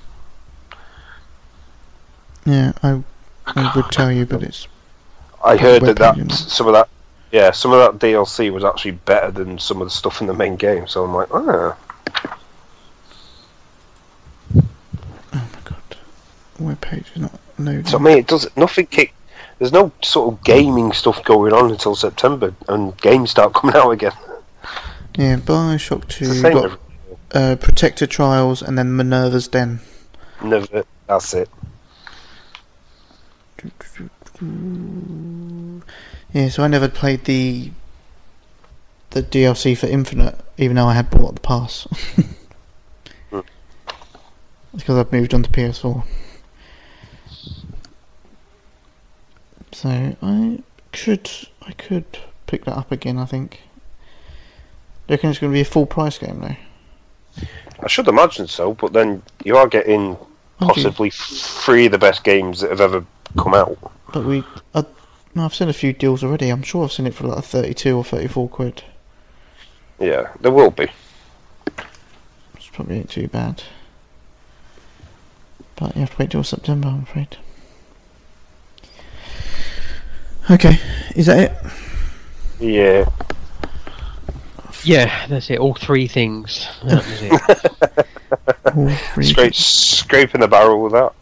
Yeah, I, I would tell you, but it's I heard that, that some of that, yeah, some of that DLC was actually better than some of the stuff in the main game. So I'm like, ah, oh my god, web page is not loading. so I mean, it does nothing. Kick. There's no sort of gaming stuff going on until September, and games start coming out again. Yeah, Bioshock Two got uh, Protector Trials and then Minerva's Den. Never. That's it. Yeah, so I never played the the DLC for Infinite, even though I had bought the pass. (laughs) Hmm. because I've moved on to PS4. So I could I could pick that up again. I think. Do you reckon it's going to be a full price game though? I should imagine so, but then you are getting possibly three of the best games that have ever come out. But we, I, no, I've seen a few deals already. I'm sure I've seen it for like 32 or 34 quid. Yeah, there will be. It's probably ain't too bad. But you have to wait till September, I'm afraid. Okay, is that it? Yeah. Yeah, that's it. All three things. (laughs) That was it. All three. Scrape, scraping the barrel with that.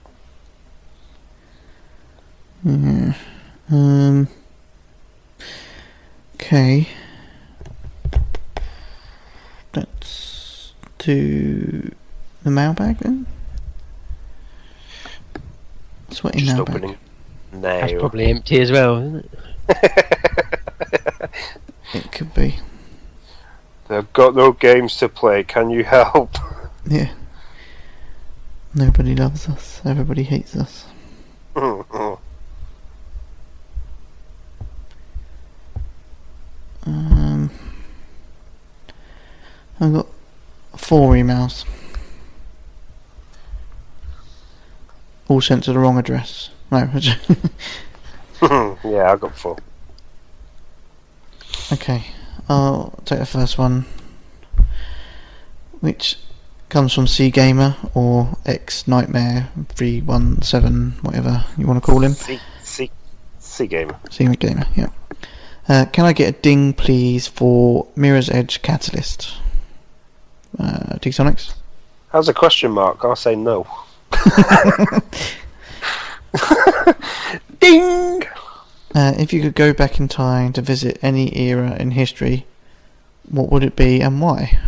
Yeah. Um. Okay. Let's do the mailbag then. Sweaty Just mailbag. opening That's now. probably empty as well, isn't it? (laughs) It could be. They've got no games to play. Can you help? (laughs) Yeah. Nobody loves us. Everybody hates us. Um, I've got four emails. All sent to the wrong address. No. (laughs) yeah, I got four. okay. I'll take the first one. Which comes from C Gamer or X Nightmare 317, whatever you want to call him. C C C game. Sigma Gamer, yeah. Uh, can I get a ding, please, for Mirror's Edge Catalyst? Uh, T-Sonics? How's a question mark? I'll say no. (laughs) (laughs) (laughs) Ding. Uh, if you could go back in time to visit any era in history, what would it be and why?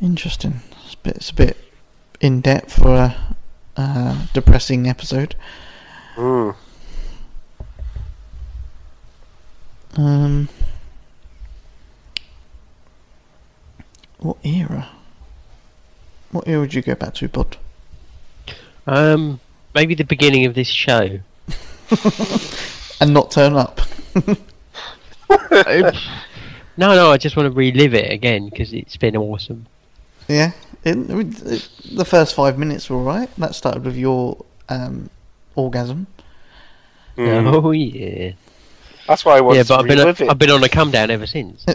Interesting. It's a bit, it's a bit in depth for a uh, depressing episode. Hmm. Um, what era? What era would you go back to, Bod? Um, maybe the beginning of this show. (laughs) And not turn up. (laughs) no, no, I just want to relive it again because it's been awesome. Yeah, it, it, the first five minutes were alright. That started with your um, orgasm. Hmm. (laughs) Oh yeah, That's why I want yeah. to But I've been relive it. I've been on a come down ever since.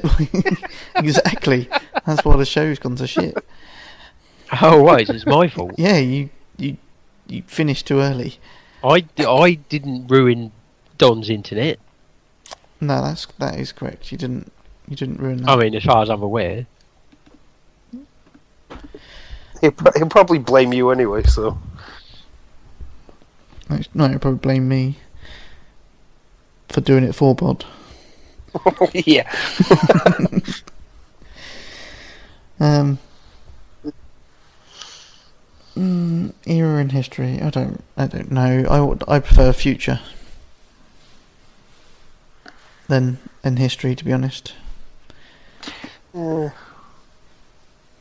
exactly. That's why the show's gone to shit. Oh right, it's my fault. Yeah, you you you finished too early. I, I didn't ruin Don's internet. No, that's that is correct. You didn't you didn't ruin that. I mean, as far as I'm aware. He'll, he'll probably blame you anyway. So No, no, you'll probably blame me for doing it for Bod. (laughs) yeah. (laughs) Um, mm, era in history. I don't. I don't know. I I prefer future than in history, to be honest. Yeah.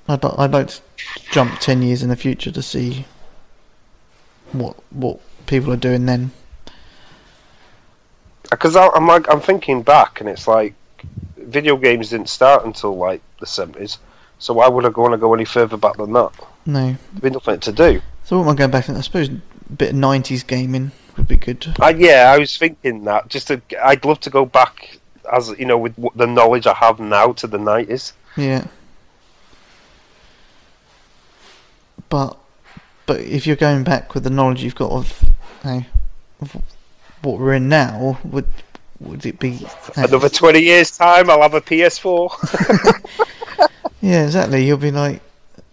I'd I'd like to jump ten years in the future to see what what people are doing then. Because I'm like I'm thinking back, and it's like video games didn't start until like the seventies. So why would I want to go any further back than that? No. There'd be nothing to do. So what am I going back? to? I suppose a bit of nineties gaming would be good. Uh, yeah, I was thinking that. Just to, I'd love to go back, as you know, with the knowledge I have now to the nineties. Yeah. But but if you're going back with the knowledge you've got of, you know, of what we're in now, would would it be Another twenty years time, I'll have a PS4. (laughs) Yeah, exactly. You'll be like,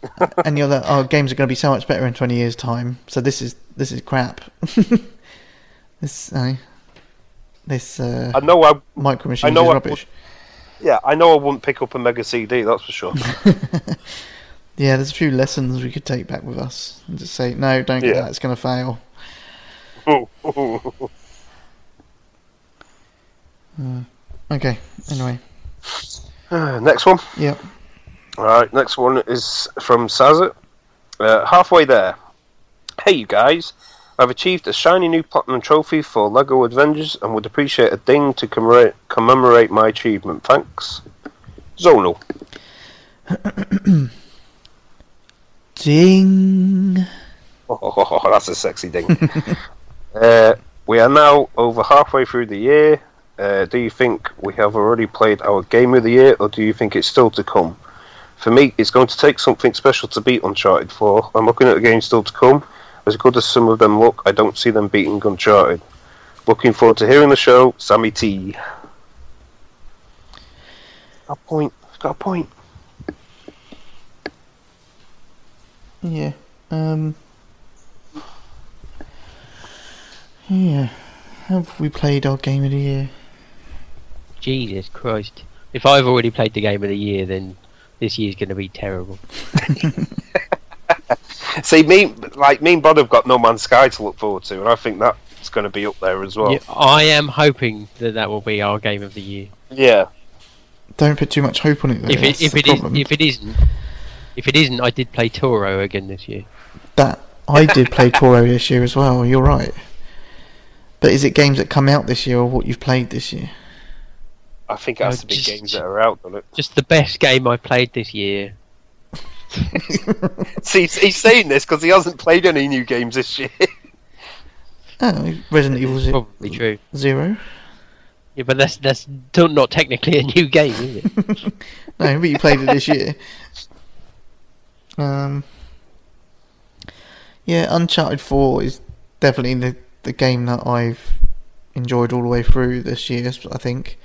(laughs) and you're like, oh, games are going to be so much better in twenty years' time. So this is this is crap. (laughs) this uh, this uh, I know I, micro machines know is I rubbish. yeah, I know I wouldn't pick up a Mega CD. That's for sure. (laughs) Yeah, there's a few lessons we could take back with us and just say, no, don't get Yeah. that. It's going to fail. Okay. Anyway. (sighs) Next one. Yep. All right, next one is from Sazit. Uh, halfway there. Hey, you guys. I've achieved a shiny new platinum trophy for LEGO Avengers and would appreciate a ding to commemorate, commemorate my achievement. Thanks. Zonal. (coughs) Ding. Oh, (laughs) that's a sexy ding. (laughs) uh, we are now over halfway through the year. Uh, do you think we have already played our game of the year, or do you think it's still to come? For me, it's going to take something special to beat Uncharted 4. I'm looking at the game still to come. As good as some of them look, I don't see them beating Uncharted. Looking forward to hearing the show, Sammy T. Got a point. Got a point. Yeah. Um. Yeah. Have we played our game of the year? Jesus Christ! If I've already played the game of the year, then this year's going to be terrible. (laughs) See, me like me and Bod have got No Man's Sky to look forward to, and I think that's going to be up there as well. Yeah, I am hoping that that will be our game of the year. Yeah, Don't put too much hope on it. Though. if that's it if it is if it isn't if it isn't, I did play Toro again this year. that I did play Toro this year as well. You're right. But is it games that come out this year or what you've played this year? I think it has Oh, to be just- games that are out, doesn't it? Just the best game I played this year. (laughs) (laughs) See, he's- he's saying this because he hasn't played any new games this year. (laughs) Oh, Resident Evil Ze- Probably true. Zero. Yeah, but that's that's not technically a new game, is it? No, but you played it this year. Um, yeah, Uncharted Four is definitely the the game that I've enjoyed all the way through this year. I think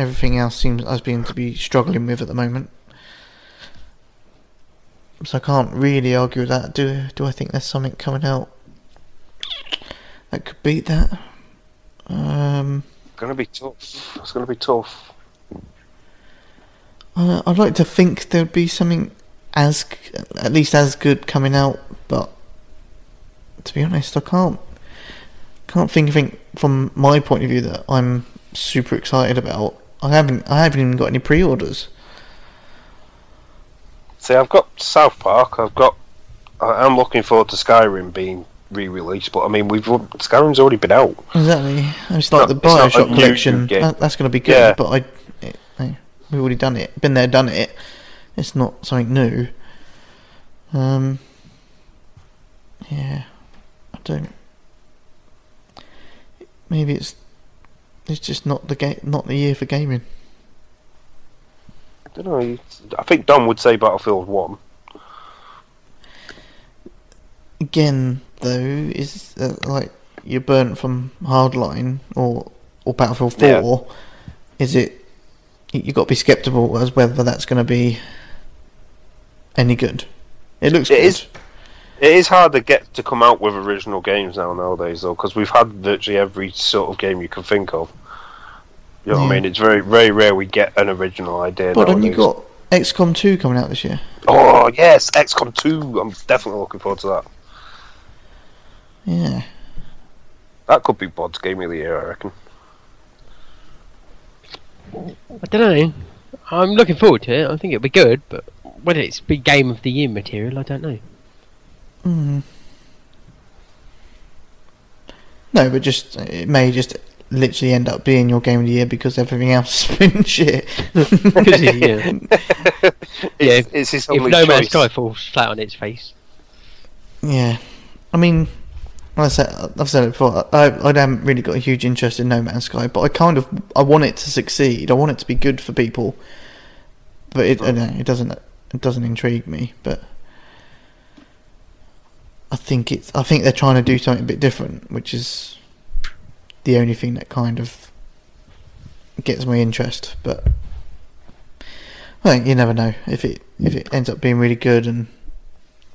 everything else seems I've been to be struggling with at the moment. So I can't really argue with that. Do do I think there's something coming out that could beat that? Um, going to be tough. It's going to be tough. Uh, I'd like to think there'd be something as, at least as good coming out, but to be honest, I can't can't think of anything from my point of view that I'm super excited about. I haven't I haven't even got any pre-orders. See, I've got South Park. I've got. I- I'm looking forward to Skyrim being re-released, but I mean, we've Skyrim's already been out. Exactly. It's like not- the it's not a Bioshock new collection. That, that's going to be good, Yeah. but I, it, I, we've already done it. Been there, done it. It's not something new. Um. Yeah, I don't. Maybe it's it's just not the game, not the year for gaming. I don't know. I think Don would say Battlefield One. Again, though, is uh, like you're burnt from Hardline or or Battlefield Yeah. Four. Is it? you- You've got to be skeptical as whether that's going to be any good. It looks It good. is- It is hard to get to come out with original games now nowadays, though, because we've had virtually every sort of game you can think of. You know what I mean? It's very, very rare we get an original idea. But then you got XCOM 2 coming out this year. Oh yes, XCOM two. I'm definitely looking forward to that. Yeah. That could be Bod's game of the year, I reckon. I don't know. I'm looking forward to it. I think it'll be good, but whether it's big game of the year material, I don't know. Mm. No, but just it may just literally end up being your game of the year because everything else has (laughs) been shit. Because yeah, (laughs) Yeah, It's, it's his if only No Man's. Sky falls flat on its face, Yeah, I mean, like I said, I've said it before. I, I haven't really got a huge interest in No Man's Sky, but I kind of I want it to succeed. I want it to be good for people, but it I don't know, it doesn't it doesn't intrigue me. But I think it's I think they're trying to do something a bit different, which is the only thing that kind of gets my interest. But well, you never know if it if it ends up being really good and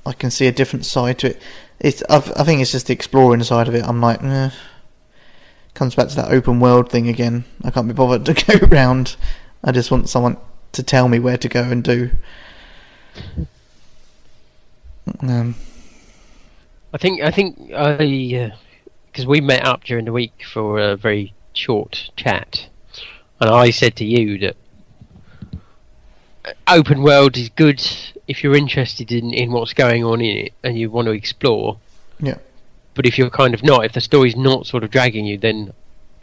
I can see a different side to it. It's I, I think it's just the exploring side of it. I'm like, eh. comes back to that open world thing again. I can't be bothered to (laughs) go around. I just want someone to tell me where to go and do. Um, I think I think I because we met up during the week for a very short chat, and I said to you that uh, open world is good if you're interested in, in what's going on in it and you want to explore. Yeah. But if you're kind of not, if the story's not sort of dragging you, then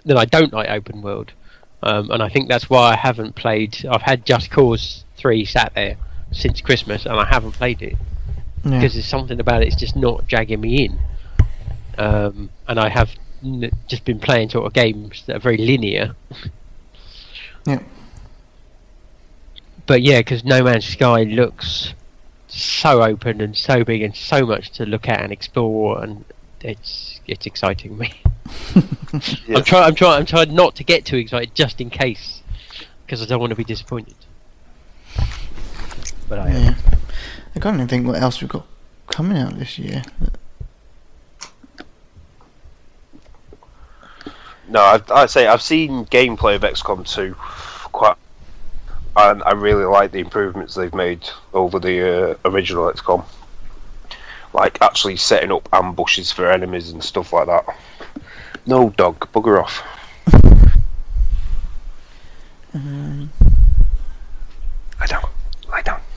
then I don't like open world, um, and I think that's why I haven't played. I've had Just Cause three sat there since Christmas, and I haven't played it yeah. because there's something about it. It's just not dragging me in. Um, and I have n- just been playing sort of games that are very linear. (laughs) Yeah. But yeah, because No Man's Sky looks so open and so big and so much to look at and explore, and it's it's exciting me. (laughs) Yeah. I'm trying. I'm trying. I'm trying not to get too excited, just in case, because I don't want to be disappointed. But I am. yeah. I can't even think what else we've got coming out this year. No, I'd, I'd say I've seen gameplay of XCOM 2 quite, and I really like the improvements they've made over the uh, original XCOM. Like actually setting up ambushes for enemies and stuff like that. No dog, bugger off. (laughs) Lie down, lie down. Just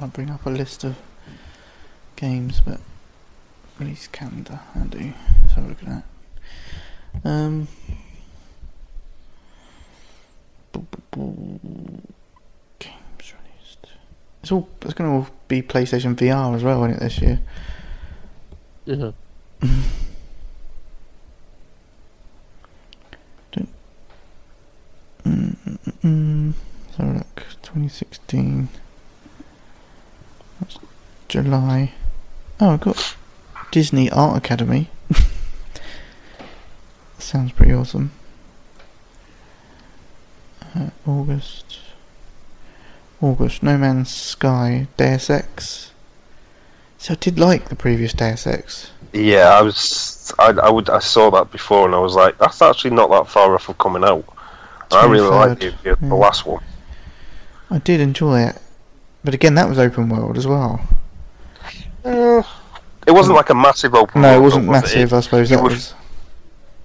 to bring up a list of games, but release calendar. I do. Let's have a look at that. Um. Games released. It's all. It's going to all be PlayStation VR as well, isn't it? This year. Uh-huh. (laughs) Mm, so look, 2016. July. Oh, I got Disney Art Academy. (laughs) Sounds pretty awesome. Uh, August. August. No Man's Sky. Deus Ex. So I did like the previous Deus Ex. Yeah, I was. I, I would. I saw that before, and I was like, that's actually not that far off of coming out. I really liked the, 23rd, the, the yeah. last one. I did enjoy it. But again, that was open world as well. Uh, it wasn't like a massive open. No, it wasn't was massive. It, I suppose it that was- was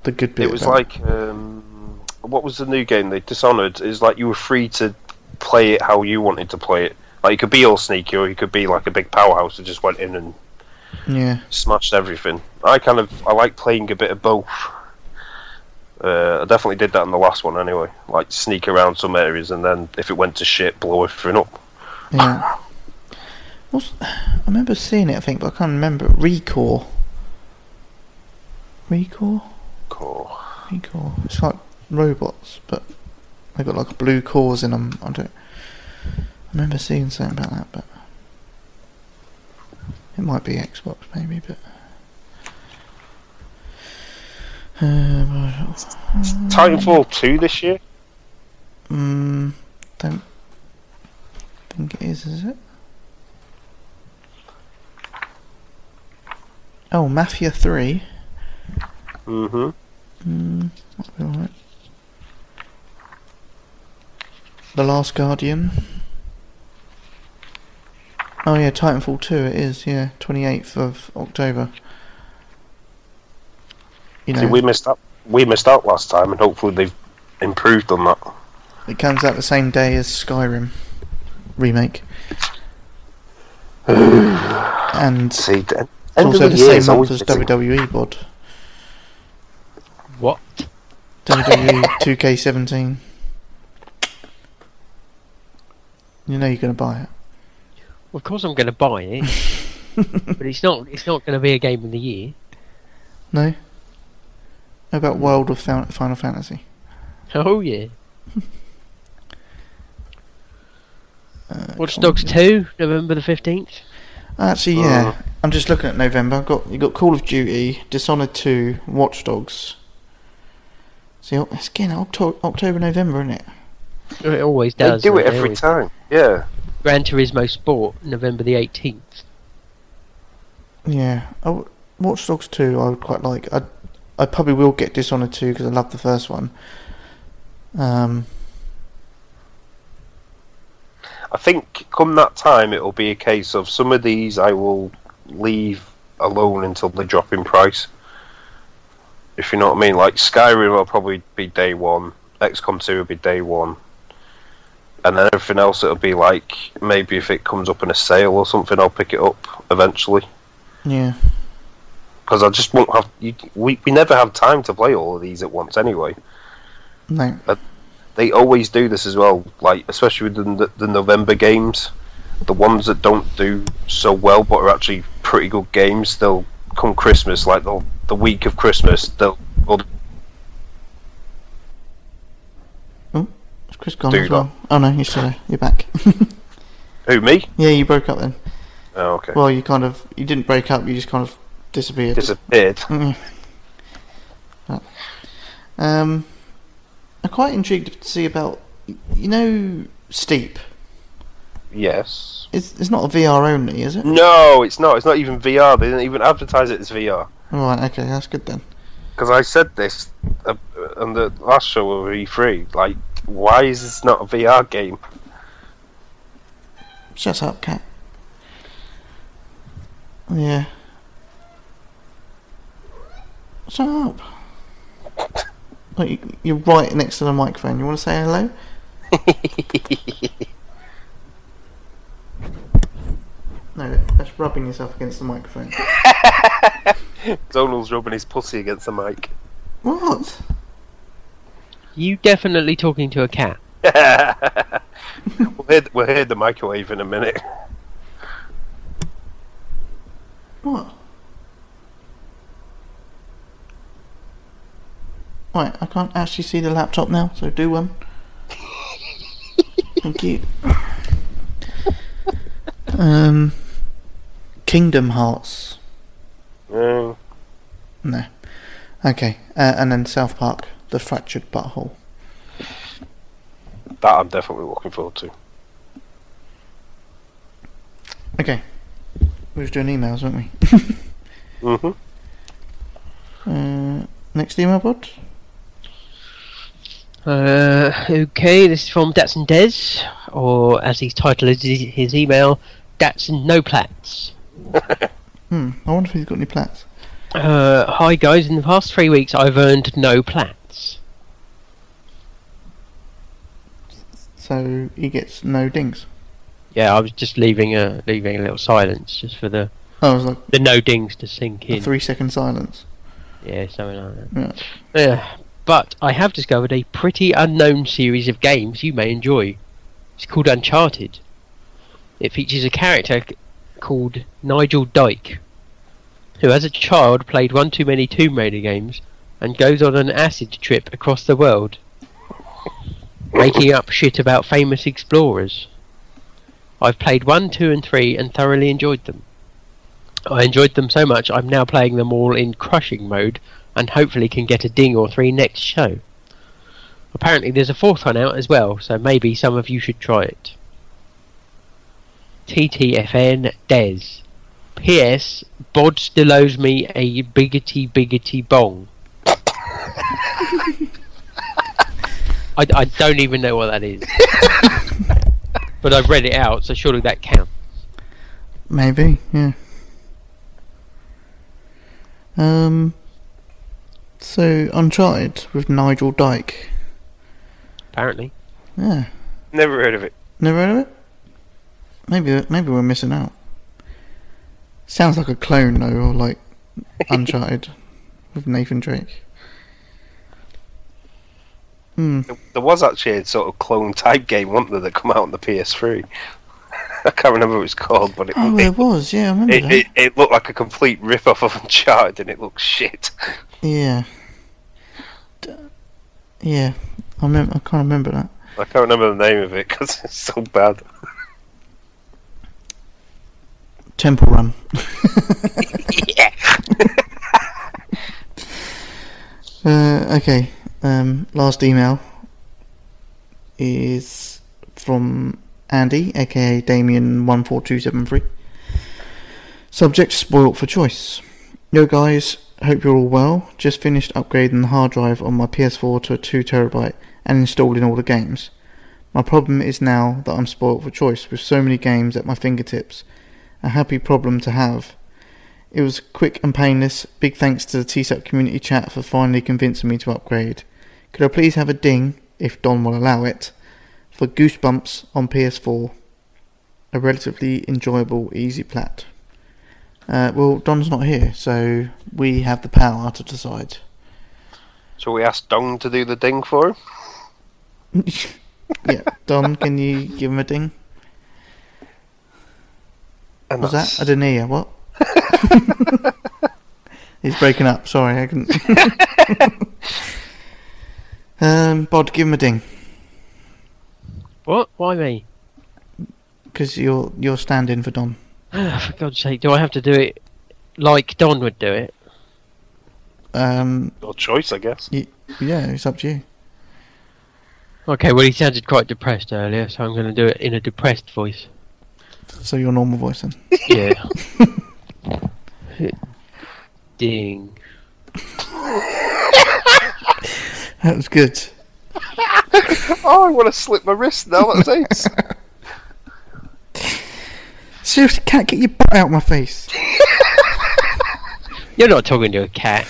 the good bit. it was like um, what was the new game they Dishonored? Is like you were free to play it how you wanted to play it. Like you could be all sneaky, or you could be like a big powerhouse that just went in and yeah, smashed everything. I kind of I like playing a bit of both. Uh, I definitely did that in the last one anyway. Like sneak around some areas and then if it went to shit, blow everything up. yeah. (laughs) What's, I remember seeing it. I think, but I can't remember. Recore. Recore. Cool. Recore. It's like robots, but they've got like blue cores in them. I don't. I remember seeing something about that, but it might be Xbox maybe, but. Uh, Titanfall two this year. Mm, don't think it is, is it? Oh, Mafia 3. Mm-hmm. Mm, might be alright. The Last Guardian. Oh yeah, Titanfall 2 it is, yeah. 28th of October. You know, See, we missed out. We missed out last time, and hopefully they've improved on that. it comes out the same day as Skyrim remake. (sighs) and See, end also of the the year same is month as busy. WWE bod. What? WWE 2K17. You know you're going to buy it. Well, of course I'm going to buy it, (laughs) but it's not. It's not going to be a game of the year. No? How about World of Final Fantasy? Oh yeah. (laughs) Uh, Watch. Dogs Two, November the fifteenth. Actually, yeah. I'm just looking at November. I've got you got Call of Duty, Dishonored 2, Watch Dogs. See, it's again Octo- October, November, isn't it? It always does. They do it every Always. time. Yeah. Gran Turismo Sport, November the eighteenth. Yeah. Oh, Watch Dogs 2, I would quite like. I I probably will get Dishonored 2 because I love the first one. Um, I think come that time, it'll be a case of some of these I will leave alone until they drop in price. If you know what I mean, like Skyrim will probably be day one, XCOM 2 will be day one, and then everything else it'll be like maybe if it comes up in a sale or something, I'll pick it up eventually. yeah. Because I just won't have. You, we we never have time to play all of these at once anyway. No. They always do this as well. Like especially with the, the November games, the ones that don't do so well but are actually pretty good games. They'll come Christmas, like the the week of Christmas, they'll. Is Chris gone as well? Oh no, you're still there. You're back. (laughs) who me? yeah, you broke up then. Oh, okay. Well, you kind of you didn't break up. You just kind of disappeared. Disappeared. Mm. Right. Um, I'm quite intrigued to see about you know Steep. Yes. It's it's not a VR only, is it? No, it's not. It's not even VR. They didn't even advertise it as VR. Right. Okay, that's good then. Because I said this uh, on the last show of E3. Like, why is this not a VR game? Shut up, cat. Yeah. Shut up. (laughs) Look, you, you're right next to the microphone. You want to say hello? (laughs) No, that's rubbing yourself against the microphone. (laughs) Donald's rubbing his pussy against the mic. What? You definitely talking to a cat. (laughs) we'll, hear, we'll hear the microwave in a minute. What? Right, I can't actually see the laptop now, so do one. (laughs) Thank you. Um, Kingdom Hearts. Mm, No. Okay, uh, and then South Park, The Fractured Butthole. that I'm definitely looking forward to. Okay. We was doing emails, weren't we? hmm Uh, next email, bud? Uh, okay, this is from Datsun Des, or as his title is his email, Datsun No Plats. (laughs) Hmm, I wonder if he's got any plats. Uh, hi guys, in the past three weeks I've earned no plats. So he gets no dings. Yeah, I was just leaving a leaving a little silence just for the Oh, was like the no dings to sink a in. three second silence. Yeah, something like that. Yeah. Yeah, but I have discovered a pretty unknown series of games you may enjoy. It's called Uncharted. It features a character called Nigel Dyke, who as a child played one too many Tomb Raider games and goes on an acid trip across the world, making up shit about famous explorers. I've played 1, 2 and 3 and thoroughly enjoyed them. I enjoyed them so much I'm now playing them all in crushing mode and hopefully can get a ding or three next show. Apparently there's a fourth one out as well, so maybe some of you should try it. TTFN Des. P.S. Bod still owes me a biggity biggity bong. I, I don't even know what that is. (laughs) but I've read it out, so surely that counts. Maybe, yeah. Um. So Uncharted with Nigel Dyke. Apparently. Yeah, Never heard of it. never heard of it. Maybe, maybe we're missing out. Sounds like a clone though, or like (laughs) Uncharted with Nathan Drake. Hmm. There was actually a sort of clone type game, wasn't there, that come out on the PS3. (laughs) I can't remember what it's called, but it, Oh, it, there was. Yeah, I remember it, that. it, it looked like a complete rip-off of Uncharted, and it looked shit. Yeah. D- Yeah, I remember. I can't remember that. I can't remember the name of it because (laughs) it's so bad. Temple Run. (laughs) (laughs) uh, okay. Um, last email is from Andy, aka Damien one four two seven three. Subject spoilt for choice. Yo guys, hope you're all well. Just finished upgrading the hard drive on my PS4 to a two terabyte and installing all the games. My problem is now that I'm spoilt for choice with so many games at my fingertips a happy problem to have. It was quick and painless. Big thanks to the TSAP community chat for finally convincing me to upgrade. Could I please have a ding, if Don will allow it, for Goosebumps on PS4? A relatively enjoyable, easy plat. Uh, well, Don's not here, so we have the power to decide. So we asked Don to do the ding for him. (laughs) yeah, Don, can you give him a ding? And Was that's- that? I didn't hear. What? (laughs) He's breaking up. Sorry, I couldn't. (laughs) um, Bod, give him a ding What? Why me? because you're you're standing for Don. (sighs) For God's sake, do I have to do it like Don would do it? Um, Your choice, I guess. yeah, it's up to you. Okay, well, he sounded quite depressed earlier, so I'm going to do it in a depressed voice. So your normal voice then. (laughs) Yeah. (laughs) Ding. That was good. (laughs) Oh, I want to slip my wrist now. That's ace. Seriously, can't get your butt out of my face. (laughs) You're not talking to a cat.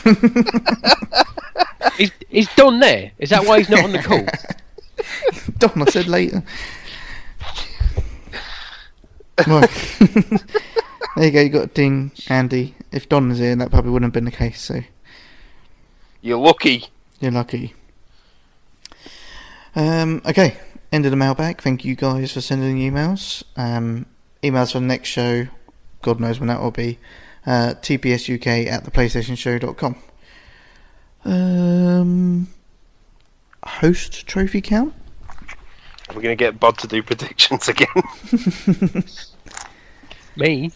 is, is Don there? Is that why he's not on the call? (laughs) Don, I said later. Right. (laughs) there you go, you got a ding, Andy. If Don was here, that probably wouldn't have been the case, so You're lucky. you're lucky. Um, okay, end of the mailbag. Thank you guys for sending emails. Um, emails for the next show, God knows when that will be. Uh, tpsuk at theplaystationshow.com. Um, host trophy count? Are We're going to get Bod to do predictions again. (laughs) Me?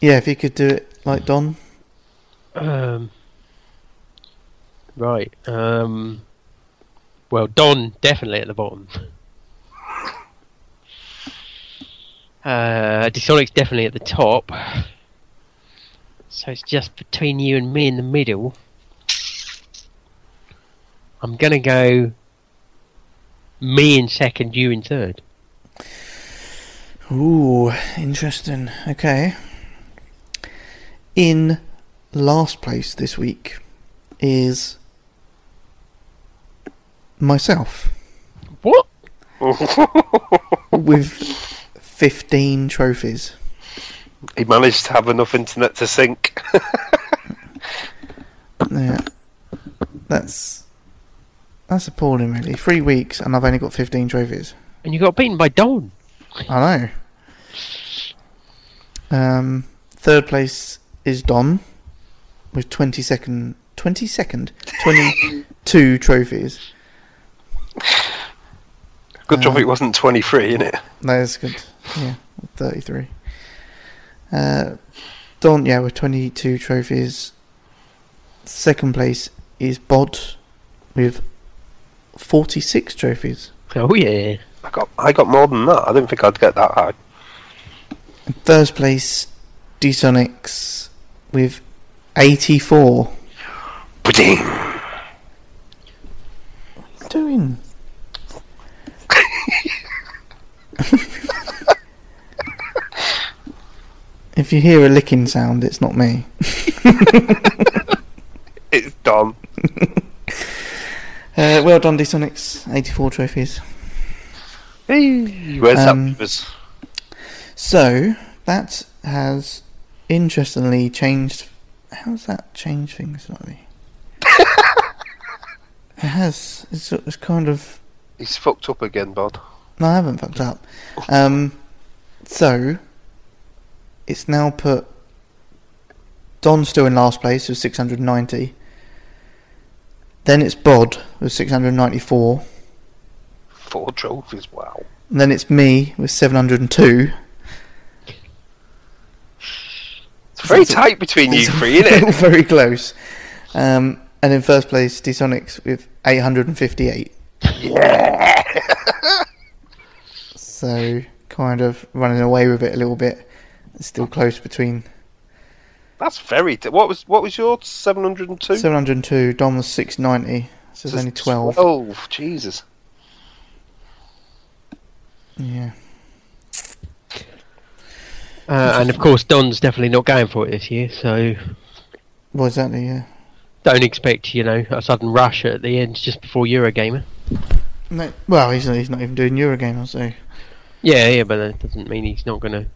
Yeah, if you could do it like Don. Um. Right. Um. Well, Don definitely at the bottom. Uh, Dysonic's definitely at the top. So it's just between you and me in the middle. I'm gonna go me in second, you in third. Ooh, interesting. Okay. In last place this week is myself What? (laughs) with 15 trophies. he managed to have enough internet to sync. (laughs) Yeah. That's that's appalling really. 3 weeks and I've only got 15 trophies. And you got beaten by Don. I know. Um third place is Don with 22nd 22nd 22 (laughs) trophies. Good job Uh, it wasn't 23, innit? That is good. Yeah, 33. Uh, Don, yeah, with 22 trophies. Second place is Bod with 46 trophies. Oh yeah. I got I got more than that. I didn't think I'd get that high. In first place, D-Sonics with 84. Ba-ding. What are you doing? If you hear a licking sound, it's not me. (laughs) It's done. (laughs) Uh, well done, D-Sonics. 84 trophies. Hey, where's Um? So that has interestingly changed. How's that changed things slightly? (laughs) it has. It's, it's kind of. He's fucked up again, Bod. No, I haven't fucked up. Um, so it's now put Don still in last place with 690. Then it's Bod with 694. Four trophies, wow. And then it's me with 702. It's very tight between you three, all innit? very close. Um, and in first place, D-Sonics with 858. yeah! (laughs) So kind of running away with it a little bit. It's still close between That's very. T- what was what was your 702? 702. Don was 690. So there's only 12. Oh Jesus. Yeah. Uh, and of course, Don's definitely not going for it this year, so Well, exactly. Yeah. don't expect, you know, a sudden rush at the end just before Eurogamer. No, well, he's he's not even doing Eurogamer, so Yeah, yeah, but that doesn't mean he's not going to.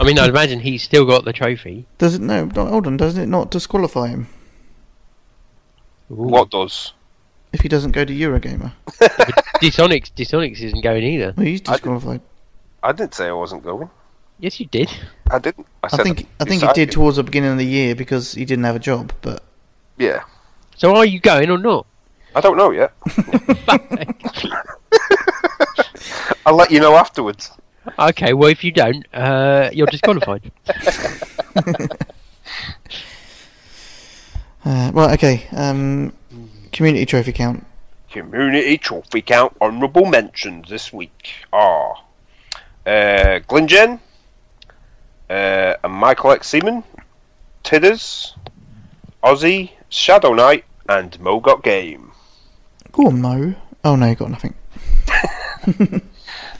I mean, I'd imagine he's still got the trophy. does it? No, no, hold on. Doesn't it not disqualify him Ooh. What does? if he doesn't go to Eurogamer? (laughs) Dysonics, Dysonics isn't going either. Well, he's I did- disqualified. I didn't say I wasn't going. Yes, you did. I didn't. I, I said think I think he decided. did towards the beginning of the year because he didn't have a job. But Yeah. So are you going or not? I don't know yet. (laughs) (laughs) I'll let you know afterwards. Okay, well, if you don't, uh, you're disqualified. (laughs) uh, right, okay. Um, community trophy count. Community trophy count honourable mentions this week are uh, Glenjen, uh, and Michael X. Seaman, Tidders, Ozzy, Shadow Knight, and Mo Got Game. Go on, Mo. Oh no, you got nothing. (laughs)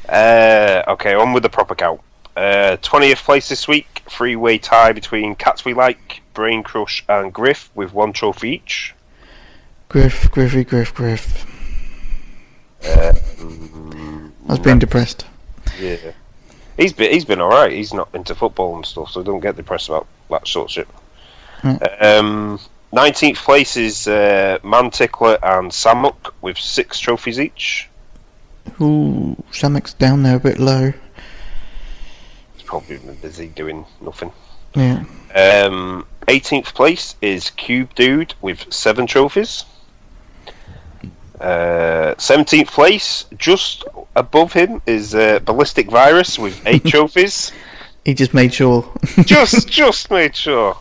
Uh, okay, on with the proper count. Uh, 20th place this week, three way tie between Cats We Like, Brain Crush, and Griff with one trophy each. Griff, Griffy, Griff, Griff. Uh, I was being depressed. Yeah. He's been he's been alright. He's not into football and stuff, so don't get depressed about that sort of shit. Um, 19th place is uh, Mantickler and Samuk with six trophies each. Ooh, Samek's down there a bit low. He's probably been busy doing nothing. Yeah. Um, 18th place is Cube Dude with seven trophies. Uh, 17th place, just above him, is uh, Ballistic Virus with eight (laughs) trophies. He just made sure. (laughs) just, just made sure.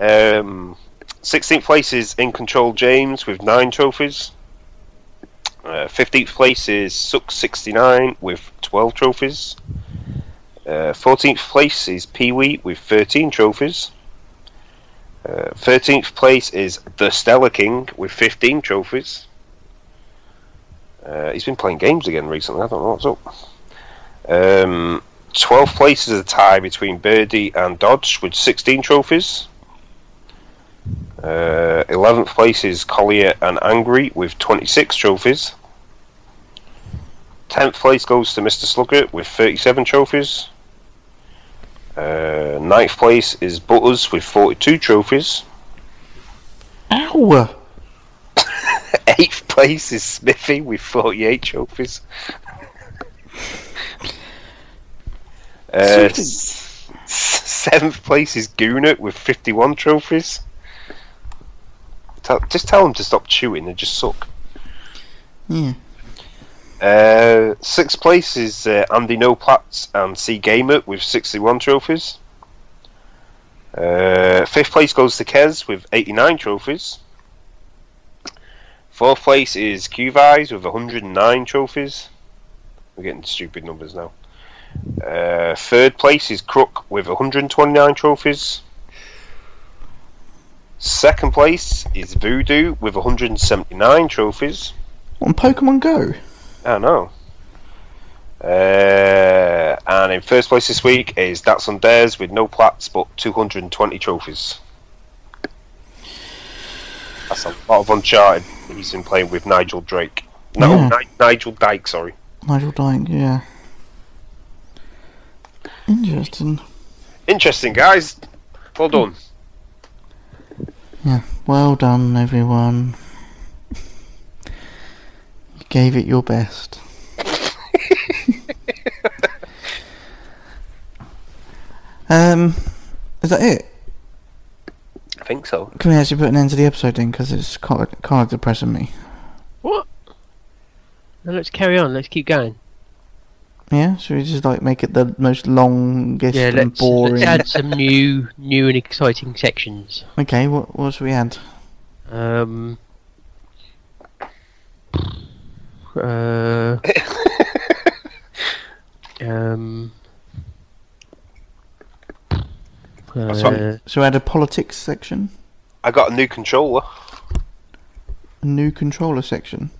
Um, 16th place is In Control James with nine trophies. Uh, 15th place is Suck69 with 12 trophies. Uh, 14th place is Pee Wee with 13 trophies. Uh, 13th place is The Stellar King with 15 trophies. Uh, he's been playing games again recently, I don't know what's up. Um, 12th place is a tie between Birdie and Dodge with 16 trophies. Uh, 11th place is Collier and Angry with 26 trophies. 10th place goes to Mr. Slugger with 37 trophies. Uh, 9th place is Butters with 42 trophies. Ow! (laughs) 8th place is Smithy with 48 trophies. Uh, s- seventh place is Gooner with 51 trophies. Tell, just tell them to stop chewing and just suck. Yeah. Uh, sixth place is uh, Andy Noplatz and C Gamer with 61 trophies. Uh, fifth place goes to Kez with 89 trophies. Fourth place is Qvise with 109 trophies. We're getting stupid numbers now. Uh, third place is Crook with 129 trophies. Second place is Voodoo with 179 trophies. On Pokemon Go. I know. Uh, and in first place this week is Datsun Des with no plats but 220 trophies. That's a lot of Uncharted he's been playing with Nigel Drake. No, Yeah. Ni- Nigel Dyke, sorry. Nigel Dyke, yeah. Interesting. Interesting, guys. Well done. Yeah. Well done, everyone. You gave it your best. um, is that it? I think so. Can we actually put an end to the episode then? Because it's kind of, kind of depressing me. What? Now let's carry on. Let's keep going. Yeah, should we just like make it the most longest Yeah, and let's, boring? let's add some new, new and exciting sections. Okay, what what should we add? Um. Uh. (laughs) um. That's Uh, Should we add a politics section? I got a new controller. A new controller section?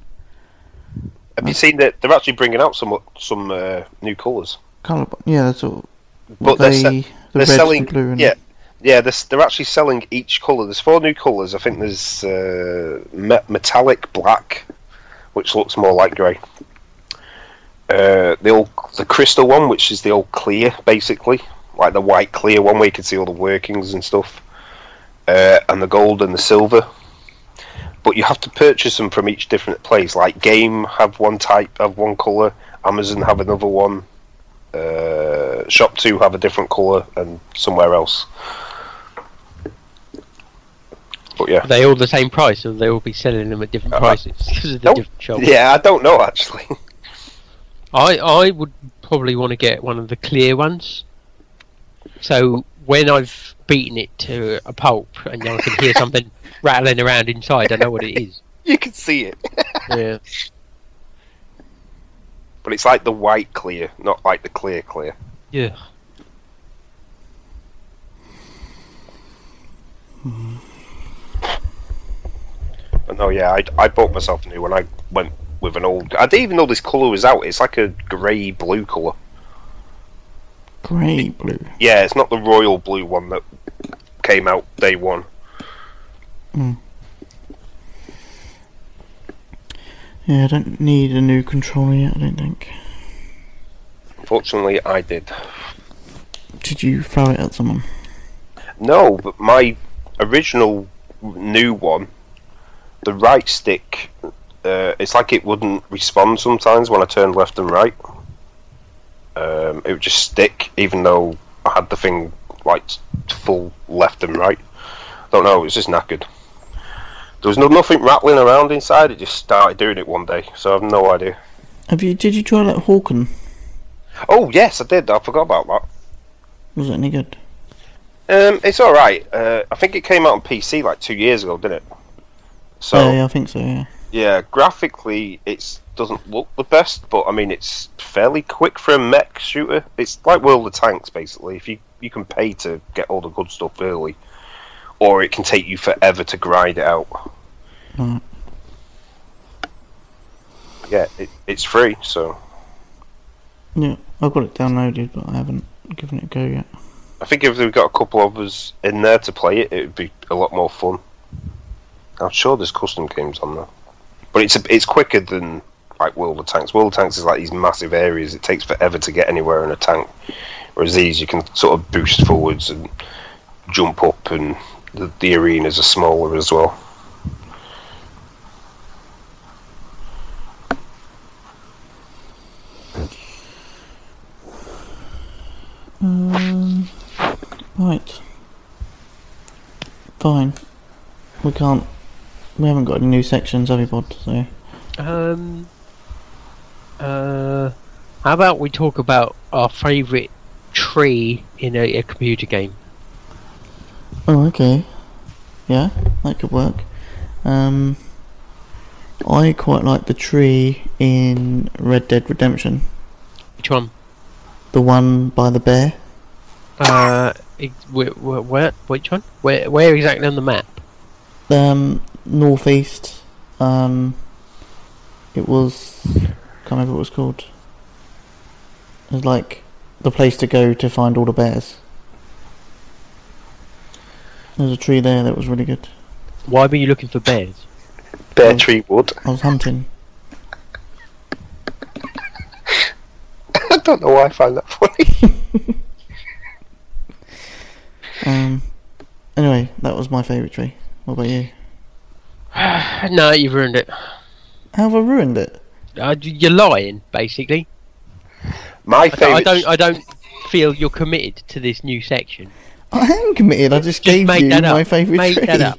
Have you seen that they're actually bringing out some some uh, new colours? Colour, yeah, that's all. But What they're, they, se- the they're selling blue, and yeah yeah they're, they're actually selling each colour. There's four new colours. I think there's uh, me- metallic black, which looks more like grey. Uh, the old the crystal one, which is the old clear, basically like the white clear one where you can see all the workings and stuff, uh, and the gold and the silver. But you have to purchase them from each different place. Like Game have one type have one color, Amazon have another one, uh, Shop Two have a different color, and somewhere else. But yeah, are they all the same price, or they all be selling them at different Uh, prices (laughs) because of the different shops? yeah, I don't know actually. (laughs) I I would probably want to get one of the clear ones. So when I've beaten it to a pulp and I can hear something rattling around inside. I know what it (laughs) is. you can see it. yeah. But it's like the white clear, not like the clear clear. Yeah. But no, yeah, I, I bought myself a new one. I went with an old. I didn't even know this colour was out. It's like a grey blue colour. Grey blue. Yeah, it's not the royal blue one that came out day one. Yeah, I don't need a new controller yet. I don't think. Fortunately, I did. Did you throw it at someone? No, but my original new one, the right stick, uh, it's like it wouldn't respond sometimes when I turned left and right. Um, it would just stick, even though I had the thing like full left and right. I don't know, it was just knackered. There was no, nothing rattling around inside. It just started doing it one day, so I have no idea. Have you? Did you try that Hawken? Oh yes, I did. I forgot about that. Was it any good? Um, it's all right. Uh, I think it came out on PC like two years ago, didn't it? So yeah, yeah, I think so. Yeah. Yeah, graphically it doesn't look the best, but I mean it's fairly quick for a mech shooter. It's like World of Tanks basically. If you you can pay to get all the good stuff early, or it can take you forever to grind it out. Right. Yeah, it, it's free, so Yeah, I've got it downloaded, but I haven't given it a go yet. I think if we've got a couple of us in there to play it, it would be a lot more fun. I'm sure there's custom games on there, but it's a, it's quicker than like World of Tanks. World of Tanks is like these massive areas; it takes forever to get anywhere in a tank. Whereas these, you can sort of boost forwards and jump up, and the, the arenas are smaller as well. Um, right. Fine. We can't. We haven't got any new sections, have we, Bod? So. Um. Uh. How about we talk about our favourite tree in a, a computer game? Oh, okay. Yeah, that could work. Um, I quite like the tree in Red Dead Redemption. Which one? The one by the bear. Uh. Where, where, where? Which one? Where? Where exactly on the map? Um, northeast. Um, it was. Can't remember what it was called. It was like the place to go to find all the bears. There's a tree there that was really good. Why were you looking for bears? Bear Oh. tree wood. I was hunting. (laughs) I don't know why I find that funny. (laughs) Um. Anyway, that was my favourite tree. What about you? (sighs) no, you've ruined it. How have I ruined it? Uh, you're lying, basically. My I don't, I don't. I don't feel you're committed to this new section. I am committed. I just, Just gave make you my up. favourite Make tree. that up.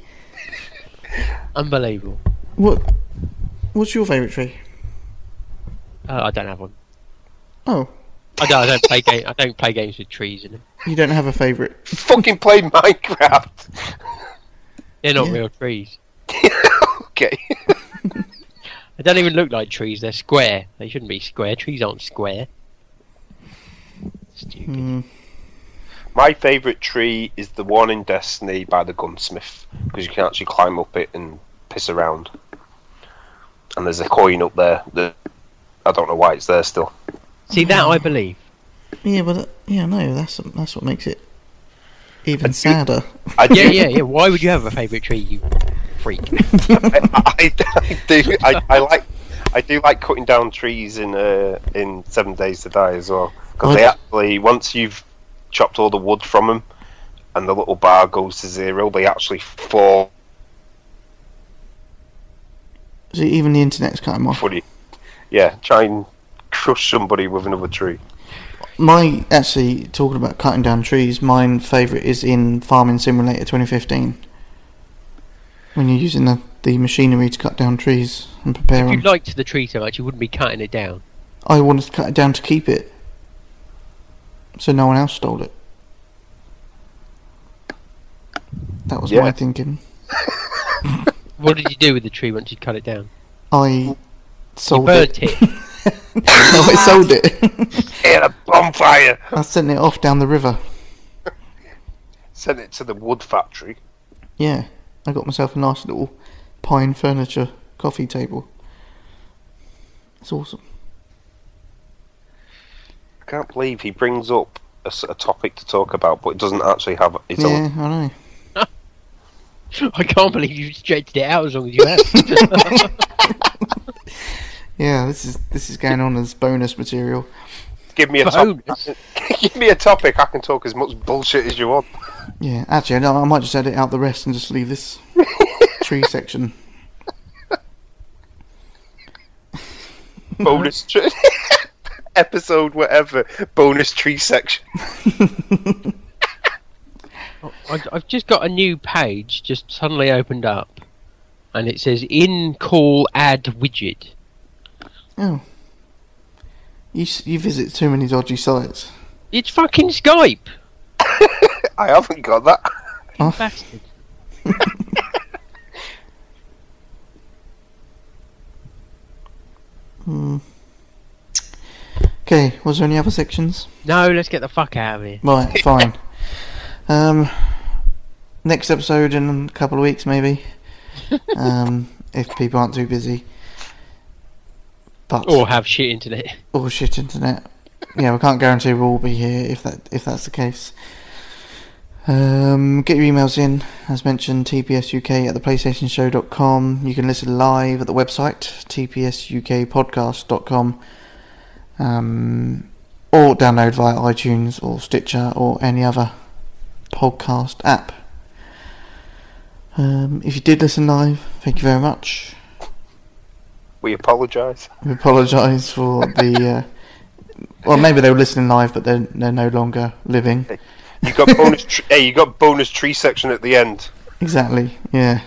Unbelievable. What? What's your favourite tree? Uh, I don't have one. Oh, I don't. I don't play game. I don't play games with trees in them. you don't have a favourite. fucking play Minecraft. They're not Yeah. real trees. (laughs) okay. They don't even look like trees. They're square. They shouldn't be square. Trees aren't square. Stupid. Hmm. My favourite tree is the one in Destiny by the gunsmith because you can actually climb up it and piss around. And there's a coin up there that I don't know why it's there still. See that I believe. Yeah, but uh, yeah, no, that's that's what makes it even sadder. I do, Yeah, yeah, yeah. Why would you have a favourite tree, you freak? (laughs) I, I, I do. I, I like. I do like cutting down trees in uh, in Seven Days to Die as well because they actually once you've chopped all the wood from them and the little bar goes to zero, they actually fall So even the internet's cut him off. funny. Yeah, try and crush somebody with another tree. My actually talking about cutting down trees. My favourite is in Farming Simulator 2015. When you're using the, the machinery to cut down trees and prepare If you them. liked the tree so much, you wouldn't be cutting it down. I wanted to cut it down to keep it, so no one else stole it. That was Yeah. my thinking. (laughs) What did you do with the tree once you cut it down? I sold burnt it. it. (laughs) no, I sold it. (laughs) In a bonfire. I sent it off down the river. Sent it to the wood factory. Yeah, I got myself a nice little pine furniture coffee table. It's awesome. I can't believe he brings up a topic to talk about, but it doesn't actually have its Yeah, own. I know. (laughs) I can't believe you stretched it out as long as you have. (laughs) Yeah, this is this is going on as bonus material. Give me a topic. Bonus. (laughs) Give me a topic. I can talk as much bullshit as you want. Yeah, actually, I, I might just edit out the rest and just leave this tree section. Bonus tree. Episode, whatever. Bonus tree section. (laughs) I, I've just got a new page just suddenly opened up, and it says in call add widget. Oh, you you visit too many dodgy sites. It's fucking Skype. (laughs) I haven't got that. Oh. Bastard. (laughs) Hmm. Okay, was there any other sections? No, let's get the fuck out of here. Right, (laughs) fine. Um, next episode in a couple of weeks, maybe. Um, (laughs) if people aren't too busy. But Or have shit internet. or shit internet. Yeah, we can't guarantee we'll all be here if that if that's the case. Um, get your emails in, as mentioned, tpsuk at the playstationshow.com. You can listen live at the website, tpsukpodcast.com. Um, or download via iTunes or Stitcher or any other podcast app. Um, if you did listen live, thank you very much. We apologise. We apologise for the. Uh, well, maybe they were listening live, but they're they're no longer living. You got bonus. Tr- hey, you got bonus tree section at the end. Exactly. Yeah.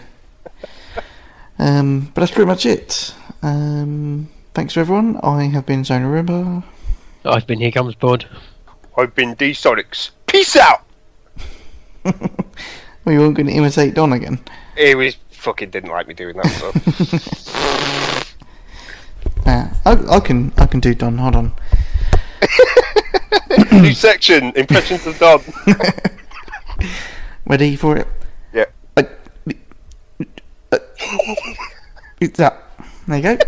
Um, but that's pretty much it. Um, thanks to everyone. I have been Zona Rimba. I've been here comes Bod. I've been D Sonics. Peace out. (laughs) Well, you weren't going to imitate Don again. He was fucking didn't like me doing that. So. Yeah, (laughs) I, I can I can do Don. Hold on. New (coughs) section. Impressions of Don. (laughs) Ready for it? Yeah. Uh, uh, it's that. There you go. (laughs)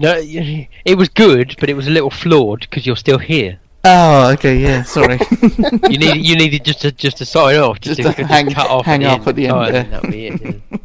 No, it was good, but it was a little flawed because you're still here. oh, okay. Yeah. Sorry. (laughs) You needed you needed just to just to sign off, just, Just to, to hang- cut off hang at the up at the end Oh, there.